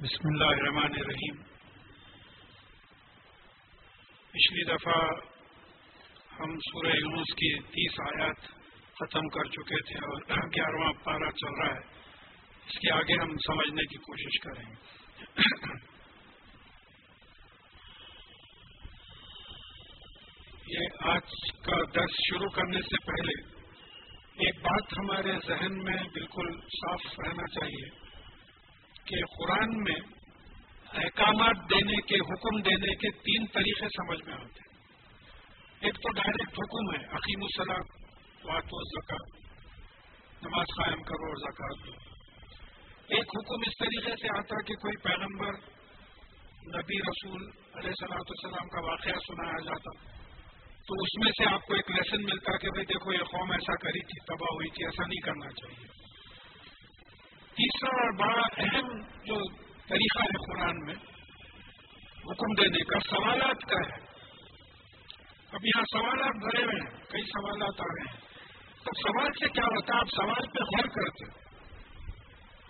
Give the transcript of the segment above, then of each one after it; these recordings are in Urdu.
بسم اللہ الرحمن الرحیم۔ پچھلی دفعہ ہم سورہ یونس کی تیس آیات ختم کر چکے تھے اور گیارہواں پارہ چل رہا ہے۔ اس کے آگے ہم سمجھنے کی کوشش کریں۔ گے یہ آج کا درس شروع کرنے سے پہلے ایک بات ہمارے ذہن میں بالکل صاف رہنا چاہیے۔ کہ قرآن میں احکامات دینے کے حکم دینے کے تین طریقے سمجھ میں آتے ہیں۔ ایک تو ڈائریکٹ حکم ہے عقیم السلام وات و زکات نماز قائم کرو اور زکات دو۔ ایک حکم اس طریقے سے آتا کہ کوئی پیغمبر نبی رسول علیہ صلاحت السلام کا واقعہ سنایا جاتا۔ تو اس میں سے آپ کو ایک لیسن ملتا کہ بھائی دیکھو، یہ قوم ایسا کری تھی، تباہ ہوئی تھی، ایسا نہیں کرنا چاہیے۔ تیسرا اور بڑا اہم جو طریقہ ہے قرآن میں، حکم دینے کا، سوالات کا ہے۔ اب یہاں سوالات بھرے ہوئے ہیں، کئی سوالات آ رہے ہیں۔ تو سوال سے کیا ہوتا ہے؟ آپ سوال پہ غور کرتے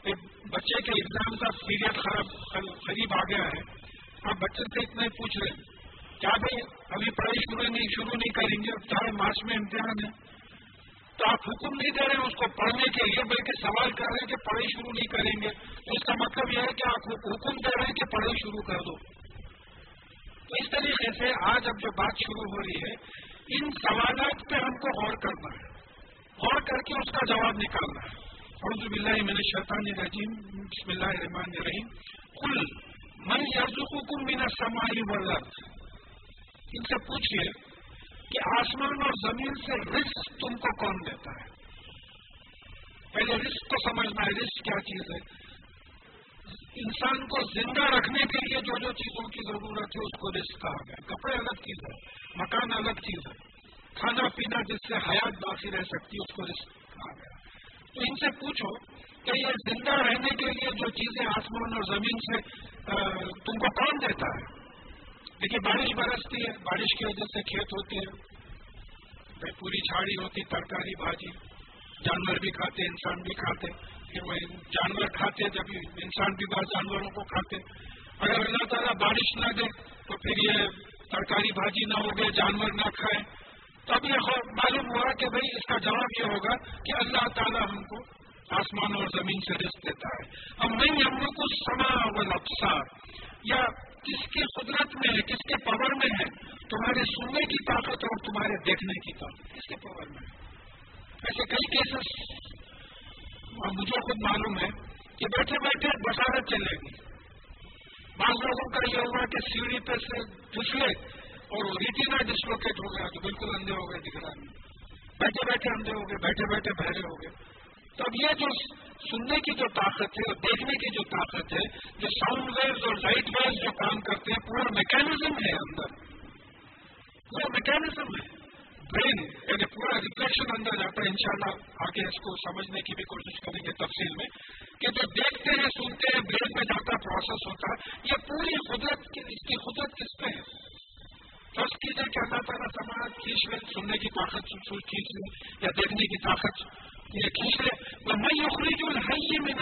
ایک بچے کے ایگزام کا پیریڈ خراب، قریب آ گیا ہے۔ آپ بچے سے اتنا ہی پوچھ رہے ہیں۔ کیا بھائی، ابھی پڑھائی شروع نہیں شروع نہیں کریں گے؟ اب چاہے مارچ میں امتحان ہے۔ تو آپ حکم نہیں دے رہے ہیں اس کو پڑھنے کے لیے، بلکہ سوال کر رہے ہیں کہ پڑھائی شروع نہیں کریں گے۔ تو اس کا مطلب یہ ہے کہ آپ حکم دے رہے ہیں کہ پڑھائی شروع کر دو۔ تو اس طریقے سے آج اب جو بات شروع ہو رہی ہے، ان سوالات پہ ہم کو غور کرنا ہے۔ غور کر کے اس کا جواب نکالنا ہے۔ اور باللہ میں نے شیطان رجیم بسم اللہ الرحمن الرحیم۔ کل من یرزقکم من السماء والارض۔ ان سے پوچھئے کہ آسمان اور زمین سے رسک تم کو کون دیتا ہے؟ پہلے رسک کو سمجھنا ہے رسک کیا چیز ہے؟ انسان کو زندہ رکھنے کے لیے جو جو چیزوں کی ضرورت ہے، اس کو رسک کہا گیا۔ کپڑے الگ چیز ہے، مکان الگ چیز ہے۔ کھانا پینا جس سے حیات باقی رہ سکتی ہے، اس کو رسک کہا گیا۔ تو ان سے پوچھو کہ یہ زندہ رہنے کے لیے جو چیزیں آسمان اور زمین سے تم کو کون دیتا ہے؟ دیکھیے بارش برستی ہے، بارش کی وجہ سے کھیت ہوتے ہیں۔ پوری چھاڑی ہوتی، ترکاری، بھاجی۔ جانور بھی کھاتے انسان بھی کھاتے پھر وہ جانور کھاتے جب انسان بھی بعض جانوروں کو کھاتے اگر اللہ تعالیٰ بارش نہ دے، تو پھر یہ ترکاری، بھاجی نہ ہوگے جانور نہ کھائے تو اب یہ معلوم ہوا کہ بھائی اس کا جواب یہ ہوگا کہ اللہ تعالیٰ ہم کو آسمان اور زمین سے رس دیتا ہے۔ اب نہیں ہم لوگ کو سما و یا کس کی قدرت میں ہے کس کے پاور میں ہے، تمہارے سننے کی طاقت اور تمہارے دیکھنے کی طاقت کس کے پاور میں ہے۔ ایسے کئی کیسز مجھے خود معلوم ہے کہ بیٹھے بیٹھے بسارت چلے گی۔ بعض لوگوں کا یہ ہوا کہ سیڑھی پہ سے پھسلے اور ریٹینا ڈسلوکیٹ ہو گیا تو بالکل اندھے ہو گئے دکھ رہا بیٹھے بیٹھے اندھے ہو گئے، بیٹھے بیٹھے بہرے ہو گئے۔ تو اب یہ جو سننے کی جو طاقت ہے اور دیکھنے کی جو طاقت ہے، جو ساؤنڈ ویوز اور لائٹ ویوز جو کام کرتے ہیں، پورا میکینزم ہے اندر۔ پورا میکینزم ہے۔ برین یعنی پورا ریفلیکشن اندر جاتا ہے۔ انشاءاللہ آگے اس کو سمجھنے کی بھی کوشش کریں گے تفصیل میں۔ کہ جو دیکھتے ہیں، سنتے ہیں برین میں جاتا پروسیس ہوتا ہے۔ یہ پوری قدرت اس کی قدرت کس پہ ہے؟ فرض کیجیے کہ اللہ تعالیٰ سماج کھینچ لے سننے کی طاقت کھینچ لے یا دیکھنے کی طاقت۔ یہ کھینچ لے تو اخری جو ہے میں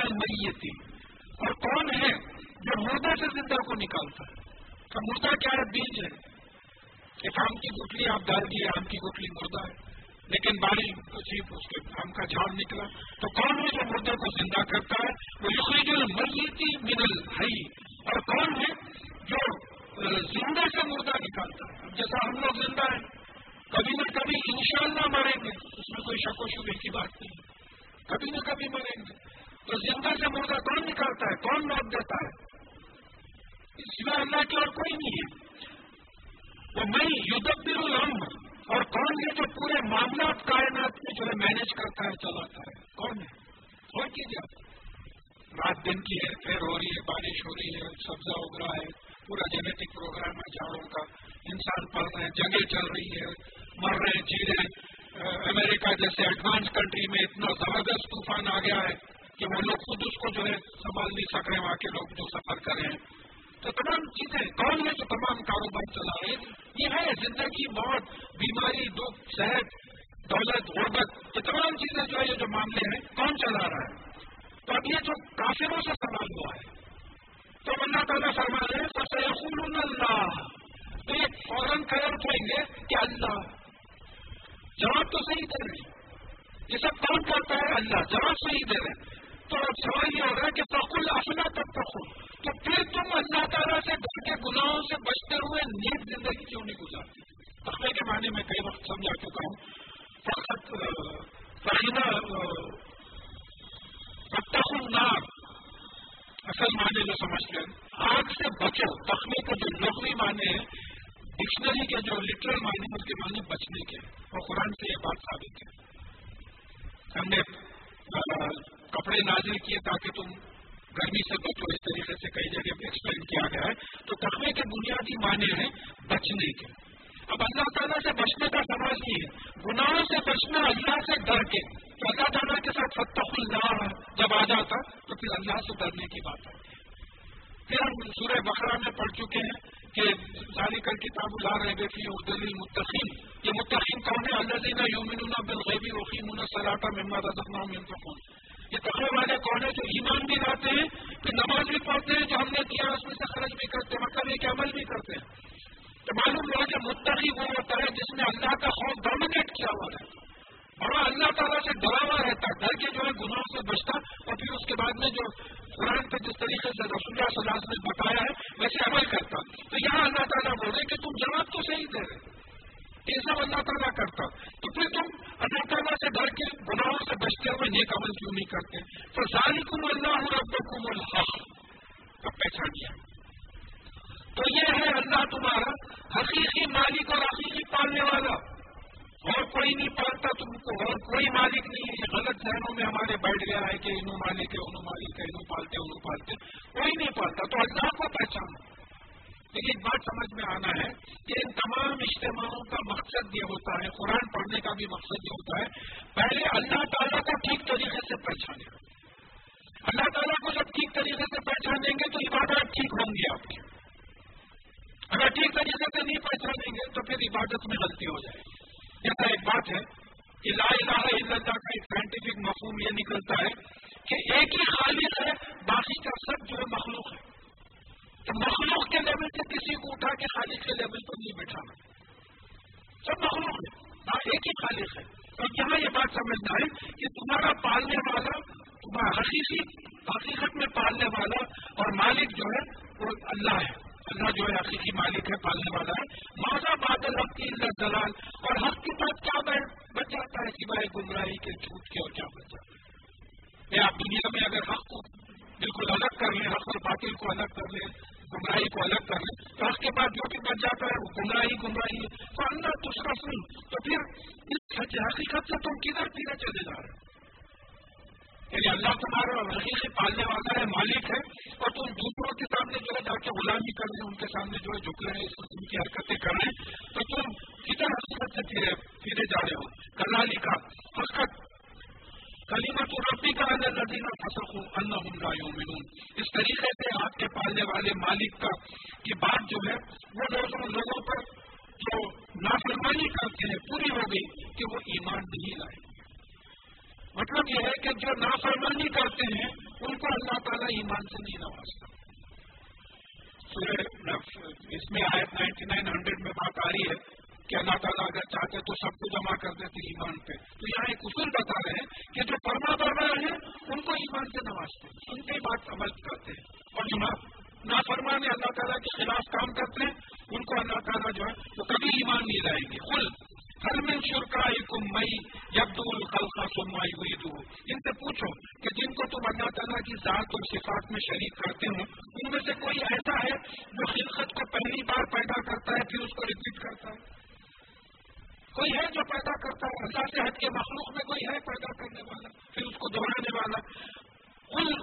اور کون ہے جو مردہ سے زندہ کو نکالتا ہے؟ تو مردہ کیا ہے؟ بیج ہے۔ ایک آم کی گٹلی آپ ڈال دیے، آم کی گٹلی مردہ ہے۔ لیکن بارش صرف اس کے آم کا جھاڑ نکلا۔ تو کون ہے جو مردہ کو زندہ کرتا ہے؟ وہ یخری جو میتی من الحی اور کون ہے جو زندہ سے مردہ نکالتا ہے؟ جیسا ہم لوگ زندہ ہیں کبھی نہ کبھی انشاءاللہ مریں گے۔ اس میں کوئی شک و شبے کی بات نہیں کبھی نہ کبھی مریں گے۔ تو زندہ سے مردہ کون نکالتا ہے؟ کون موت دیتا ہے؟ اس میں اللہ کی اور کوئی نہیں ہے۔ وہ میں یدبر الحم اور کون ہے جو پورے معاملات کائنات میں جو ہے مینج کرتا ہے، چلاتا ہے؟ کون ہے؟ اور کیجیے رات دن کی ہے، پھر ہو رہی ہے، بارش ہو رہی ہے، سبزہ اگ رہا ہے، پورا جینیٹک پروگرام ہے جھاڑوں کا۔ انسان پڑھ رہے ہیں جنگیں چل رہی ہے۔ مر رہے ہیں جی رہے امریکہ جیسے ایڈوانس کنٹری میں اتنا زبردست طوفان آ گیا ہے کہ وہ لوگ خود اس کو جو ہے سنبھال نہیں سک رہے، وہاں کے لوگ جو سفر کر رہے ہیں۔ تو تمام چیزیں، کون میں جو تمام کاروبار چلا رہے ہیں؟ یہ ہے زندگی، موت، بیماری، دکھ، صحت، دولت، غربت، یہ تمام چیزیں جو ہے، یہ جو معاملے ہیں، کون چلا رہا ہے؟ تو اب یہ جو کافروں سے سوال ہوا ہے، تو اللہ تعالیٰ فرما رہے ہیں سب سے اللہ تو یہ فوراً قرار کریں گے کہ اللہ جواب تو صحیح دے رہے یہ سب کون کرتا ہے؟ اللہ، جواب صحیح دے رہے تو اب سوال یہ ہو رہا ہے کہ فخل افنا تک پخل تو پھر تم اللہ تعالیٰ سے گھر کے گناہوں سے بچتے ہوئے نیک زندگی کیوں نہیں گزارتے؟ تخبے کے معنی میں کئی وقت سمجھا چکا ہوں۔ فخت فخینہ فتح النار۔ اصل معنی جو سمجھتے ہیں، آگ سے بچو۔ تخمے کا جو لغوی معنی ہے ڈکشنری کے جو لٹرل معنی اس کے معنی بچنے کے اور قرآن سے یہ بات ثابت ہے۔ ہم نے کپڑے نازل کیے تاکہ تم گرمی سے بچو اس طریقے سے کئی جگہ پہ ایکسپلین کیا گیا ہے۔ تو تقوی کے بنیادی معنی ہیں بچنے کے۔ اب اللہ تعالیٰ سے بچنے کا سماج نہیں ہے، گناہوں سے بچنا اللہ سے ڈر کے۔ تو اللہ تعالیٰ کے ساتھ فتح اللہ جب آ جاتا، تو پھر اللہ سے ڈرنے کی بات ہے۔ پھر ہم سورہ بخرا میں پڑھ چکے ہیں۔ کہ جاری کر کتاب لا رہے گے فی اردل متقین یہ متقین کون ہے؟ اللہ دینا یومن بالغیبی وقیم سلاٹا ممبر رضم منتقون یہ تقریر والے کون ہیں جو ایمان بھی لاتے ہیں، پھر نماز بھی پڑھتے ہیں، جو ہم نے کیا اس میں سے خرچ بھی کرتے ہیں مطلب یہ کہ عمل بھی کرتے ہیں۔ تو معلوم ہوا کہ متقی وہ ہوتا ہے جس نے اللہ کا خوف ڈومینیٹ کیا ہوا ہے۔ بڑا اللہ تعالیٰ سے ڈرا ہوا رہتا ڈر کے جو ہے گناہوں سے بچتا، اور پھر اس کے بعد میں جو قرآن پہ جس طریقے سے رسول اللہ صلی اللہ علیہ وسلم نے بتایا ہے، ویسے عمل کرتا۔ تو یہاں اللہ تعالیٰ بول رہے کہ تم جواب تو صحیح دے رہے یہ سب اللہ تعالیٰ کرتا۔ تو پھر تم اللہ تعالیٰ سے ڈر کے، گناہوں سے بچتے ہوئے نیک عمل کیوں نہیں کرتے؟ تو ذالکم اللہ ربکم الحق۔ اب پہچان کیا۔ تو یہ ہے اللہ تمہارا حقیقی مالک اور حقیقی پالنے والا۔ اور کوئی نہیں پالتا تم کو، اور کوئی مالک نہیں ہے۔ غلط ذہنوں میں ہمارے بیٹھ گیا ہے کہ انہوں مالک ہے، انہوں مالک ہے، انہوں پالتے انہوں پالتے۔ کوئی نہیں پالتا۔ تو اللہ کو پہچانو۔ لیکن ایک بات سمجھ میں آنا ہے کہ ان تمام اجتماعوں کا مقصد یہ ہوتا ہے، قرآن پڑھنے کا بھی مقصد یہ ہوتا ہے، پہلے اللہ تعالیٰ کو ٹھیک طریقے سے پہچانے۔ اللہ تعالیٰ کو جب ٹھیک طریقے سے پہچانیں گے تو عبادت ٹھیک ہوں گی آپ کی۔ اگر ٹھیک طریقے سے نہیں پہچانیں گے تو پھر عبادت میں غلطی ہو جائے گی۔ جیسا ایک بات ہے کہ لا الہ الا اللہ کا ایک سائنٹیفک مفہوم یہ نکلتا ہے کہ ایک ہی خالق ہے، باقی کا سب جو ہے مخلوق ہے۔ تو مخلوق کے لیول سے کسی کو اٹھا کے خالق کے لیول پر نہیں بٹھانا۔ سب مخلوق ہے ہاں ایک ہی خالق ہے۔ اور یہاں یہ بات سمجھنا ہے کہ تمہارا پالنے والا، تمہارا حقیقی حقیقت میں پالنے والا اور مالک جو ہے، وہ اللہ ہے۔ اللہ جو ہے حقیقی مالک ہے، پالنے والا ہے۔ ماضا بادل حق کی دلال اور حق کے پاس کیا بچ جاتا ہے سوائے گمراہی کے، جھوٹ کے اور کیا بچ جاتا ہے؟ آپ دنیا میں اگر حق کو بالکل الگ کر لیں، حق اور باطل کو الگ کر لیں، گمراہی کو الگ کر لیں، تو حق کے پاس جو بھی بچ جاتا ہے، وہ گمراہی گمراہی ہے۔ تو اللہ دوسرا سن تو پھر اس حقیقت سے تم کدھر پیڑے چلے جا رہے ہیں یعنی اللہ تمہارا حقیقی پالنے والا ہے، مالک ہے، اور تم دوسروں کے سامنے جو ہے جا کے غلامی کر رہے ہیں، ان کے سامنے جو ہے جھک رہے ہیں ان کی حرکتیں کر رہے ہیں۔ تو تم کتنا حقیقت سے پھرے پھرے جا رہے ہو؟ کلا لکھا حقت کلیمت تو ربی کا اللہ لدینہ فصل ہوں اللہ ہوں اس طریقے سے آپ کے پالنے والے مالک کا، کی بات جو ہے، وہ لوگوں لوگوں پر جو نافرمانی کرتے ہیں، پوری ہو گئی کہ وہ ایمان نہیں لائے۔ مطلب یہ ہے کہ جو نافرمانی کرتے ہیں، ان کو اللہ تعالیٰ ایمان سے نہیں نوازتا۔ اس میں آیت نائنٹی نائن، ہنڈریڈ میں بات آ رہی ہے کہ اللہ تعالیٰ اگر چاہتے تو سب کو جمع کر دیتے ایمان پہ۔ تو یہاں ایک اصول بتا رہے ہیں کہ جو فرما بردار ہیں، ان کو ایمان سے نوازتے ہیں۔ ان کی بات عمل کرتے ہیں۔ اور جو نافرمان اللہ تعالیٰ کے خلاف کام کرتے ہیں، ان کو اللہ تعالیٰ جو ہے، وہ کبھی ایمان نہیں لائیں گے۔ خل ہر میں شرکائی کم مئی یب الخلقہ سنوائی ہوئی دو ان سے پوچھو کہ جن کو تم اللہ تعالیٰ کی ذات اور صفات میں شریک کرتے ہو، ان میں سے کوئی ایسا ہے جو خلقت کو پہلی بار پیدا کرتا ہے، پھر اس کو ریپیٹ کرتا ہے؟ کوئی ہے جو پیدا کرتا ہے؟ اللہ سے ہٹ کے مخلوق میں کوئی ہے پیدا کرنے والا، پھر اس کو دہرانے والا؟ کل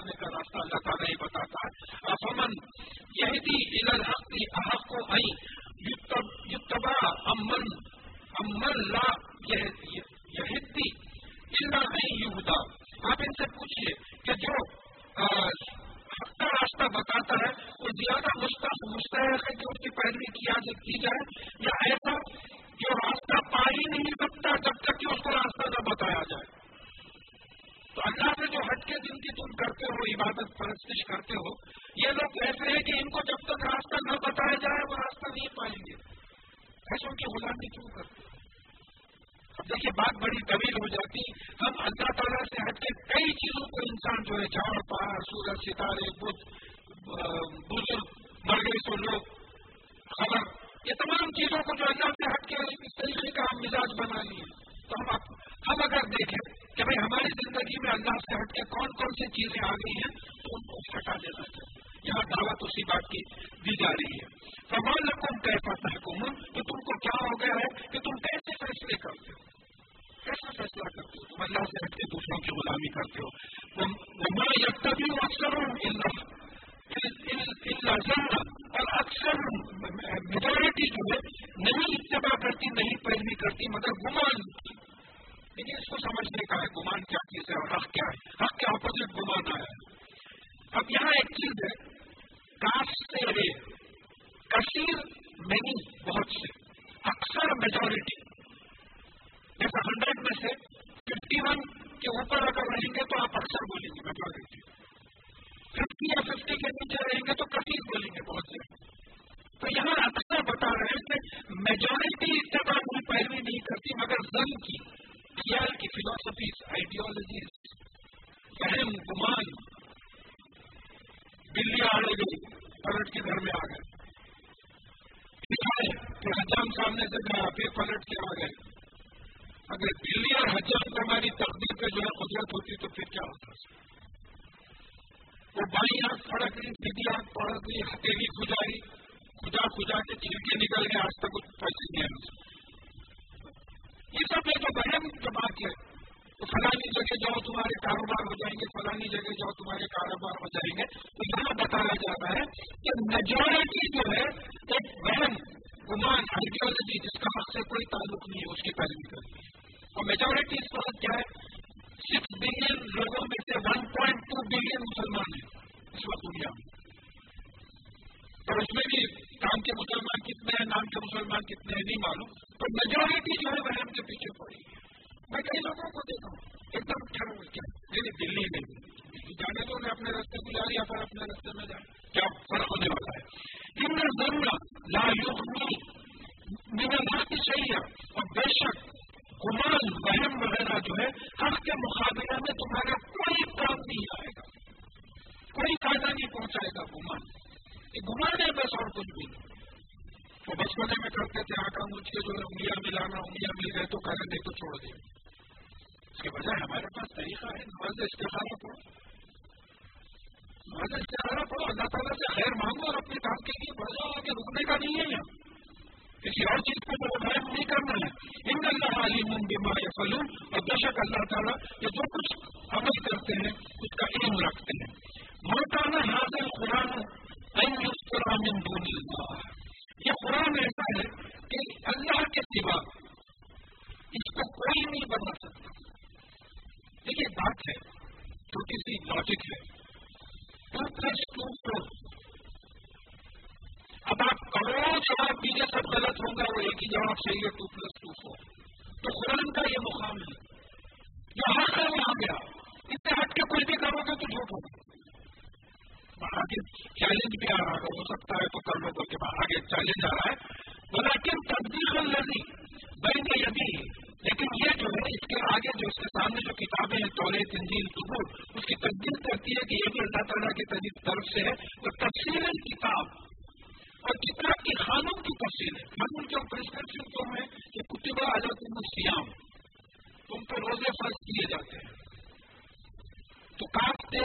کرنے کا راستہ اللہ تعالیٰ ہی بتاتا ہے افمن یہ تھی بھی الحق کو آئی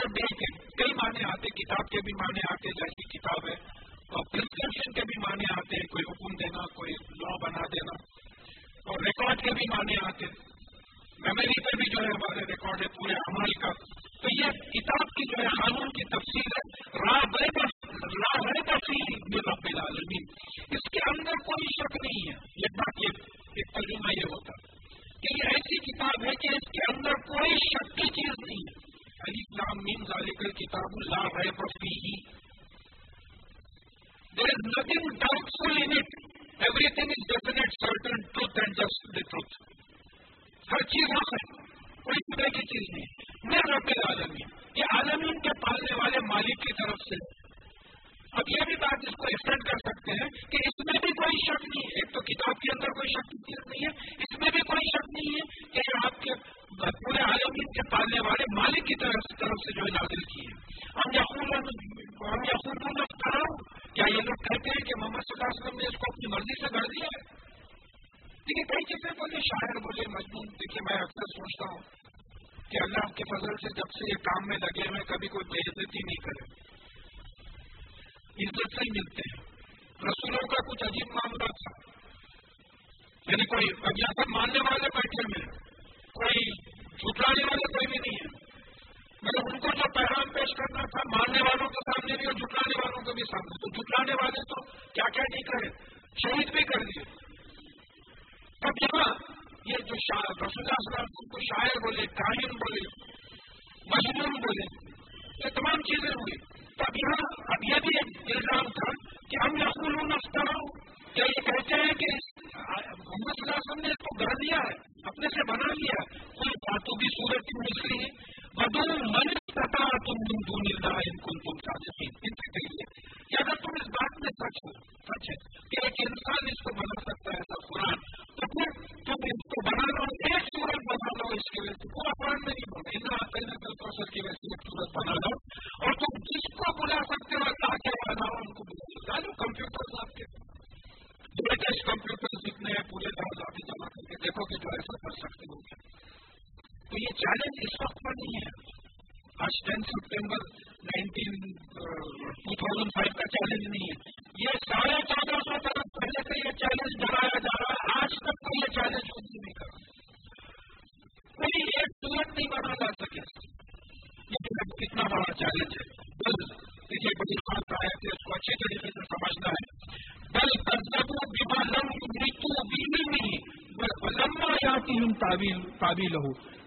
اور بیچ کئی معنی آتے کتاب کے بھی معنی آتے جیسی کتاب ہے۔ اور پرسکرپشن کے بھی معنی آتے ہیں۔ کوئی حکم دینا، کوئی لا بنا دینا۔ اور ریکارڈ کے بھی معنی آتے میموری پر بھی جو ہے ہمارے ریکارڈ ہے، پورے عمل کا۔ تو یہ کتاب کی جو ہے قانون کی تفصیل ہے۔ راہ راہ تفصیل رب العالمین۔ اس کے اندر کوئی شک نہیں ہے۔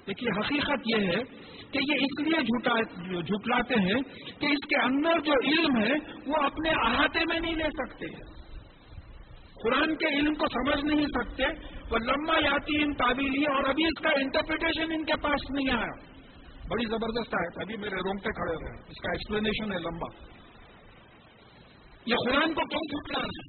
دیکھیے حقیقت یہ ہے کہ یہ اس لیے جھوٹا جھٹلاتے ہیں کہ اس کے اندر جو علم ہے وہ اپنے احاطے میں نہیں لے سکتے۔ قرآن کے علم کو سمجھ نہیں سکتے۔ وہ لمبا یاتی ان تعبیلی اور ابھی اس کا انٹرپریٹیشن ان کے پاس نہیں آیا۔ بڑی زبردست آئے ابھی میرے رونگٹے کھڑے ہوئے اس کا ایکسپلینیشن ہے لمبا یہ قرآن کو کیوں جھٹلانا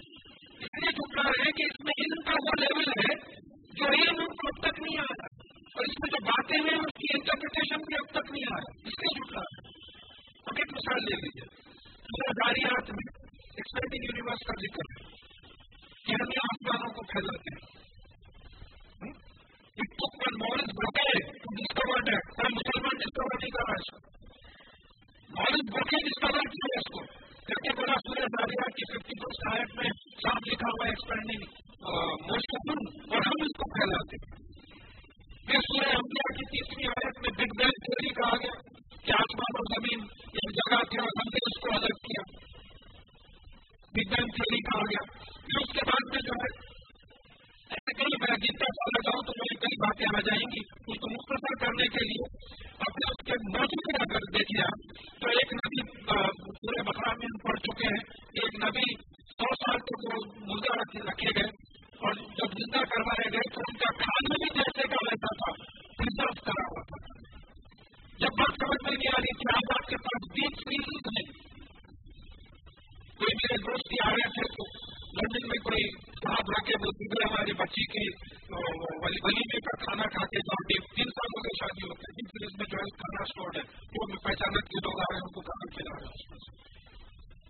ہم پہچانا کے لوگ آ رہے ہیں ان کو کام چلا رہا ہے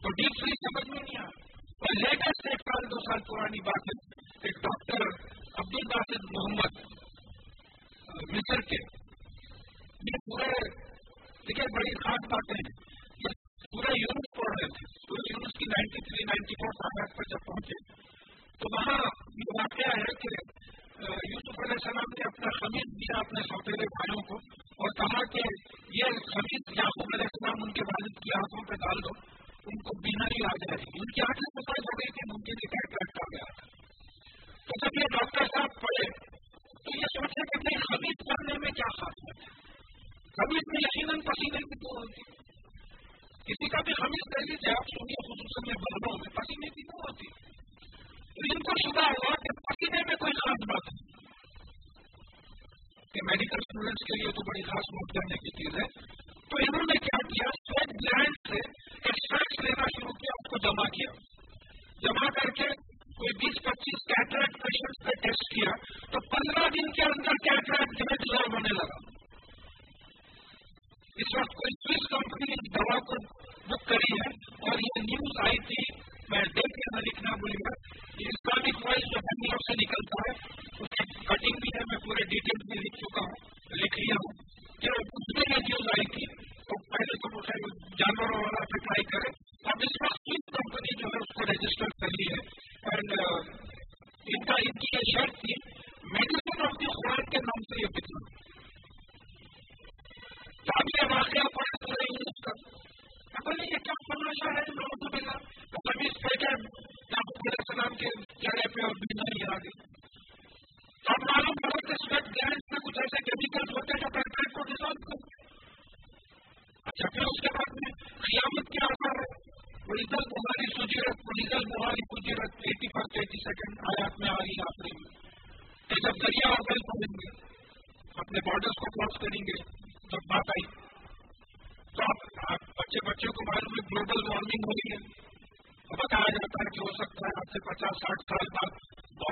تو ڈیپ فری سمجھ میں نہیں آ اور لیٹسٹ ایک سال دو سال پرانی بات ہے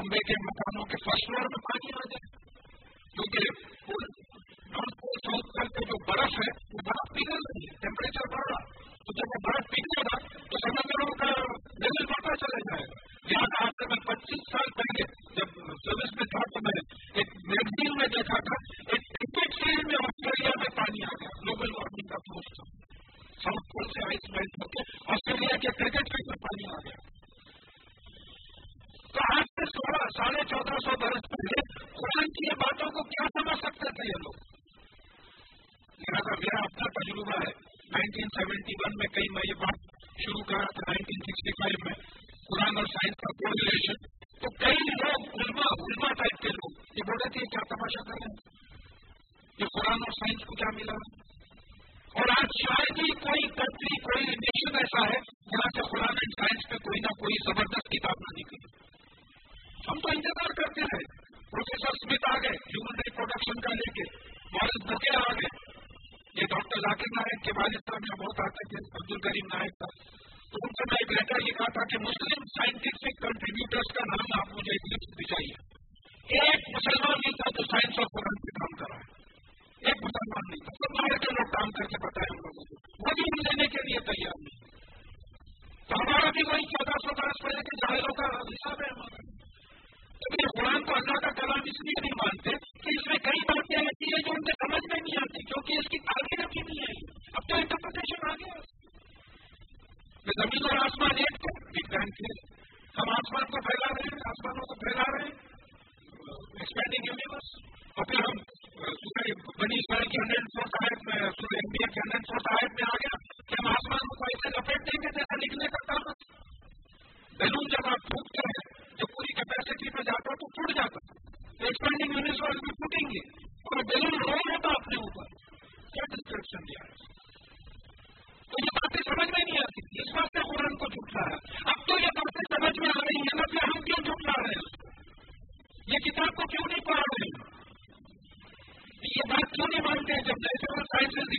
vecchia Matano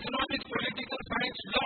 economics political science law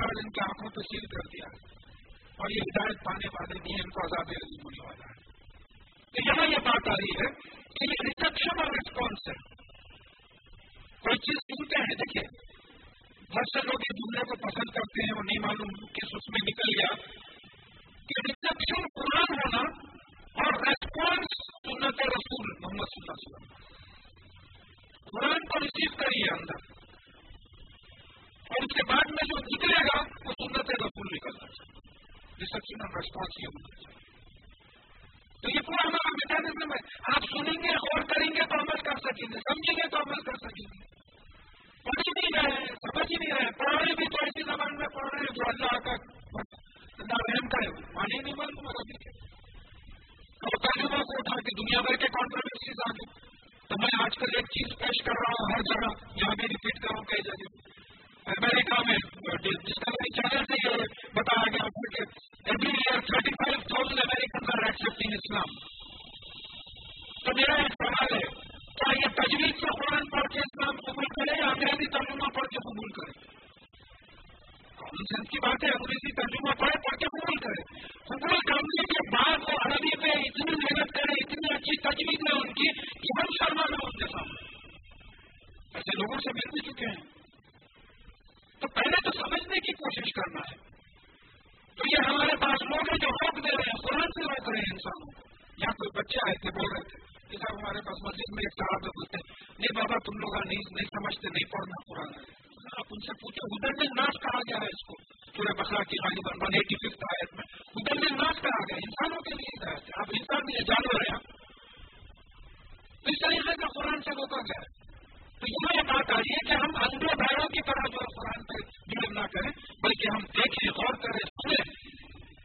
اور ان کی آنکھوں کو سیل کر دیا اور یہ ہدایت پانے والے بھی ان کو آزادی عظیم ہونے والا ہے۔ تو یہاں یہ بات آ رہی ہے کہ یہ ریسپشن اور ریسپانس ہے۔ کوئی چیز سنتے ہیں؟ دیکھیے، بہت سے لوگ اس جملے کو پسند کرتے ہیں، وہ نہیں معلوم کس اس میں نکل گیا۔ کہ ریسپشن قرآن ہونا اور ریسپانس سنت رسول محمد صلی اللہ علیہ وسلم۔ قرآن کو ریسیو کریے اندر۔ اور اس کے بعد میں جو نکلے گا، وہ سنت رسول نکلنا چاہیے۔ ریسپشن ریسپانس یہ ہونا چاہیے۔ تو یہ پورا ہمارا میکینزم ہے آپ سنیں گے، غور کریں گے تو عمل کر سکیں گے، سمجھیں گے تو عمل کر سکیں گے۔ پڑھ ہی نہیں رہے سمجھ ہی نہیں رہے پڑھ رہے بھی تو ایسی زبان میں پڑھ رہے ہیں جو اللہ کا رحم کرے مانے نہیں معلوم ربی کے اور ترجمہ کو اٹھا کے دنیا بھر کے کانٹروورسیز آ گئے تو میں آج کل ایک چیز پیش کر رہا ہوں، ہر جگہ یہاں میں ریپیٹ کروں کہی جگہ امریکہ میں چینل سے یہ بتایا گیا every year thirty five thousand Islam تو میرا ایک سوال ہے کیا یہ پڑھ کے اسلام قبول کرے یا انگریزی پڑھ کے قبول کرے بات ہے انگریزی پڑھ کے قبول قبول کے بعد وہ عربی پہ اتنی محنت اتنی اچھی ہے ان کی کہ ہم شرما لوگوں کے سامنے ایسے لوگوں سے مل بھی چکے ہیں۔ تو پہلے تو سمجھنے کی کوشش کرنا ہے۔ تو یہ ہمارے پاس لوگ ہیں جو روک دے رہے ہیں، قرآن سے روک رہے ہیں انسانوں یا کوئی بچے آئے تھے بول رہے تھے کہ صاحب ہمارے پاس مسجد میں ایک صاحب بولتے نہیں بابا، تم لوگ نہیں سمجھتے، نہیں پڑھنا قرآن ہے۔ آپ ان سے پوچھو ادھر میں ناش کہا گیا ہے اس کو۔ پورے بخلا کی غالباً ون ایٹی ففتھ آیت میں۔ ادھر میں ناش کہا گیا انسانوں کے لیے ہدایت ہے۔ آپ انسان بھی جانور ہیں۔ اس طریقے کا قرآن سے روکا گیا ہے؟ یہ بات کہ ہم اندھے پیروں کی طرح جو نہ کریں، بلکہ ہم دیکھیں غور کریں سنیں۔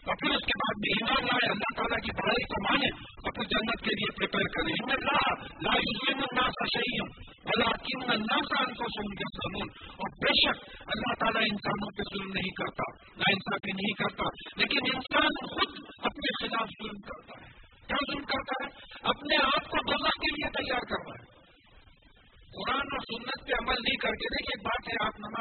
اور پھر اس کے بعد بھی اللہ تعالیٰ کی بڑائی کو مانے اور پھر جنت کے لیے پریپئر کریں۔ ہمیں لا لائن اللہ کا صحیح ہوں اللہ کی کو سن کے قانون اور بے شک اللہ تعالیٰ انسانوں پہ ظلم نہیں کرتا نا انصافی نہیں کرتا، لیکن انسان خود اپنے خلاف ظلم کرتا ہے۔ کیا ظلم کرتا ہے؟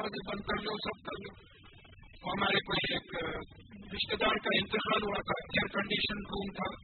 دروازے بند کر لو، سب کر لو۔ ہمارے کوئی ایک رشتے دار کا انتقال ہوا تھا ایئر کنڈیشن روم تھا۔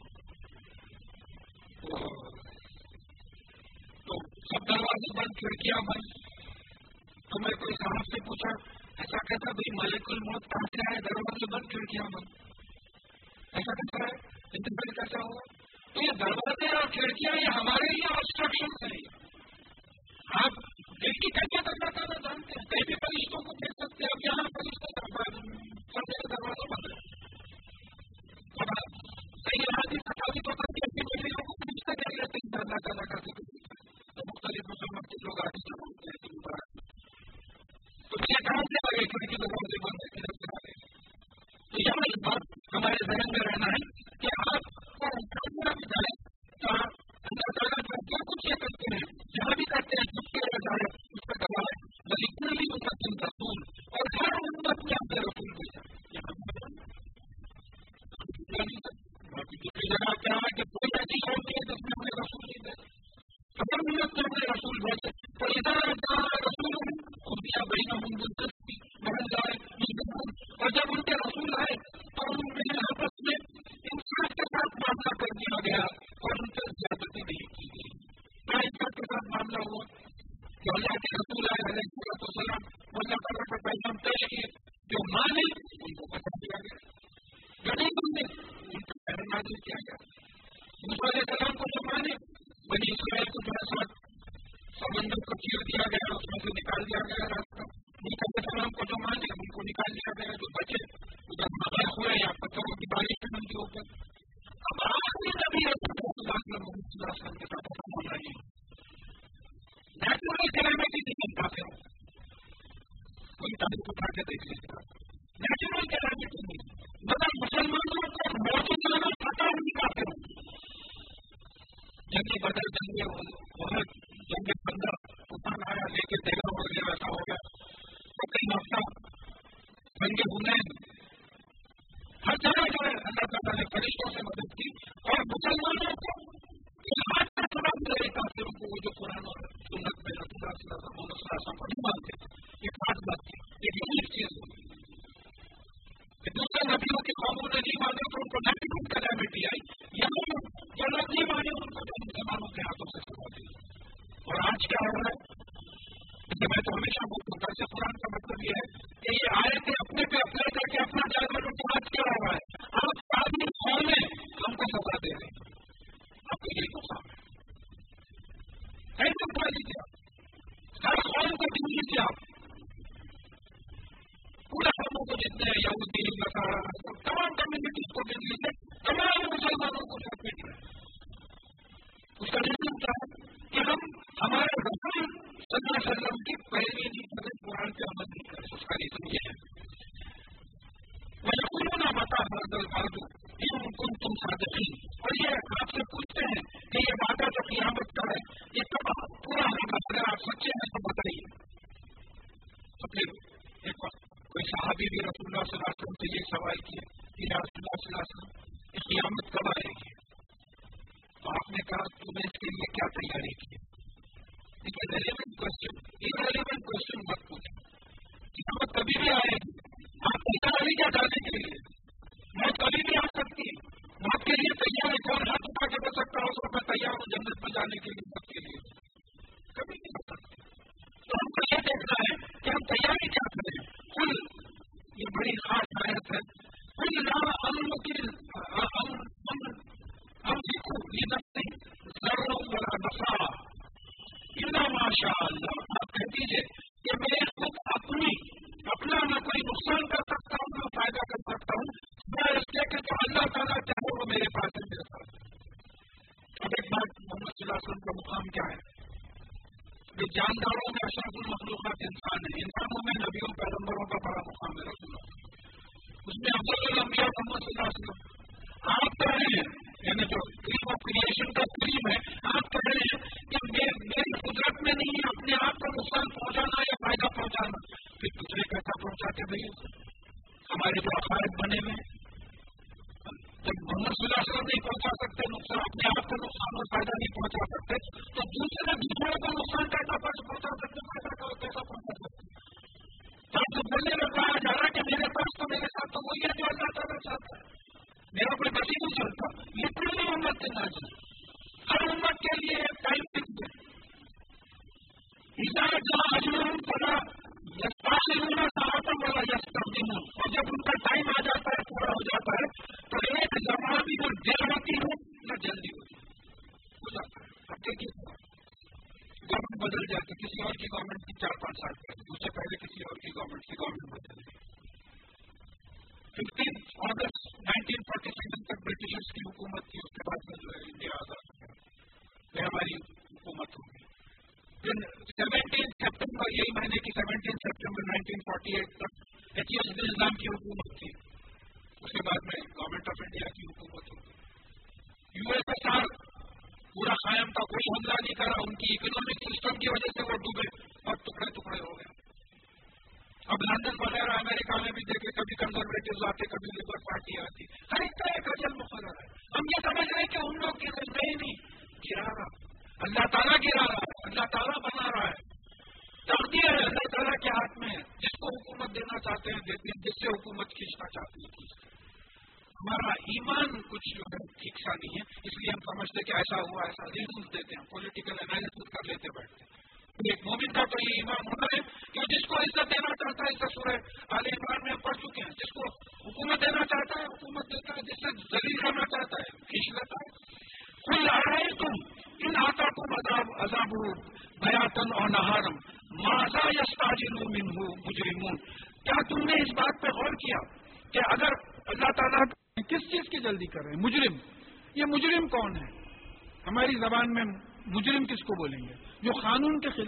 سمجھتے کہ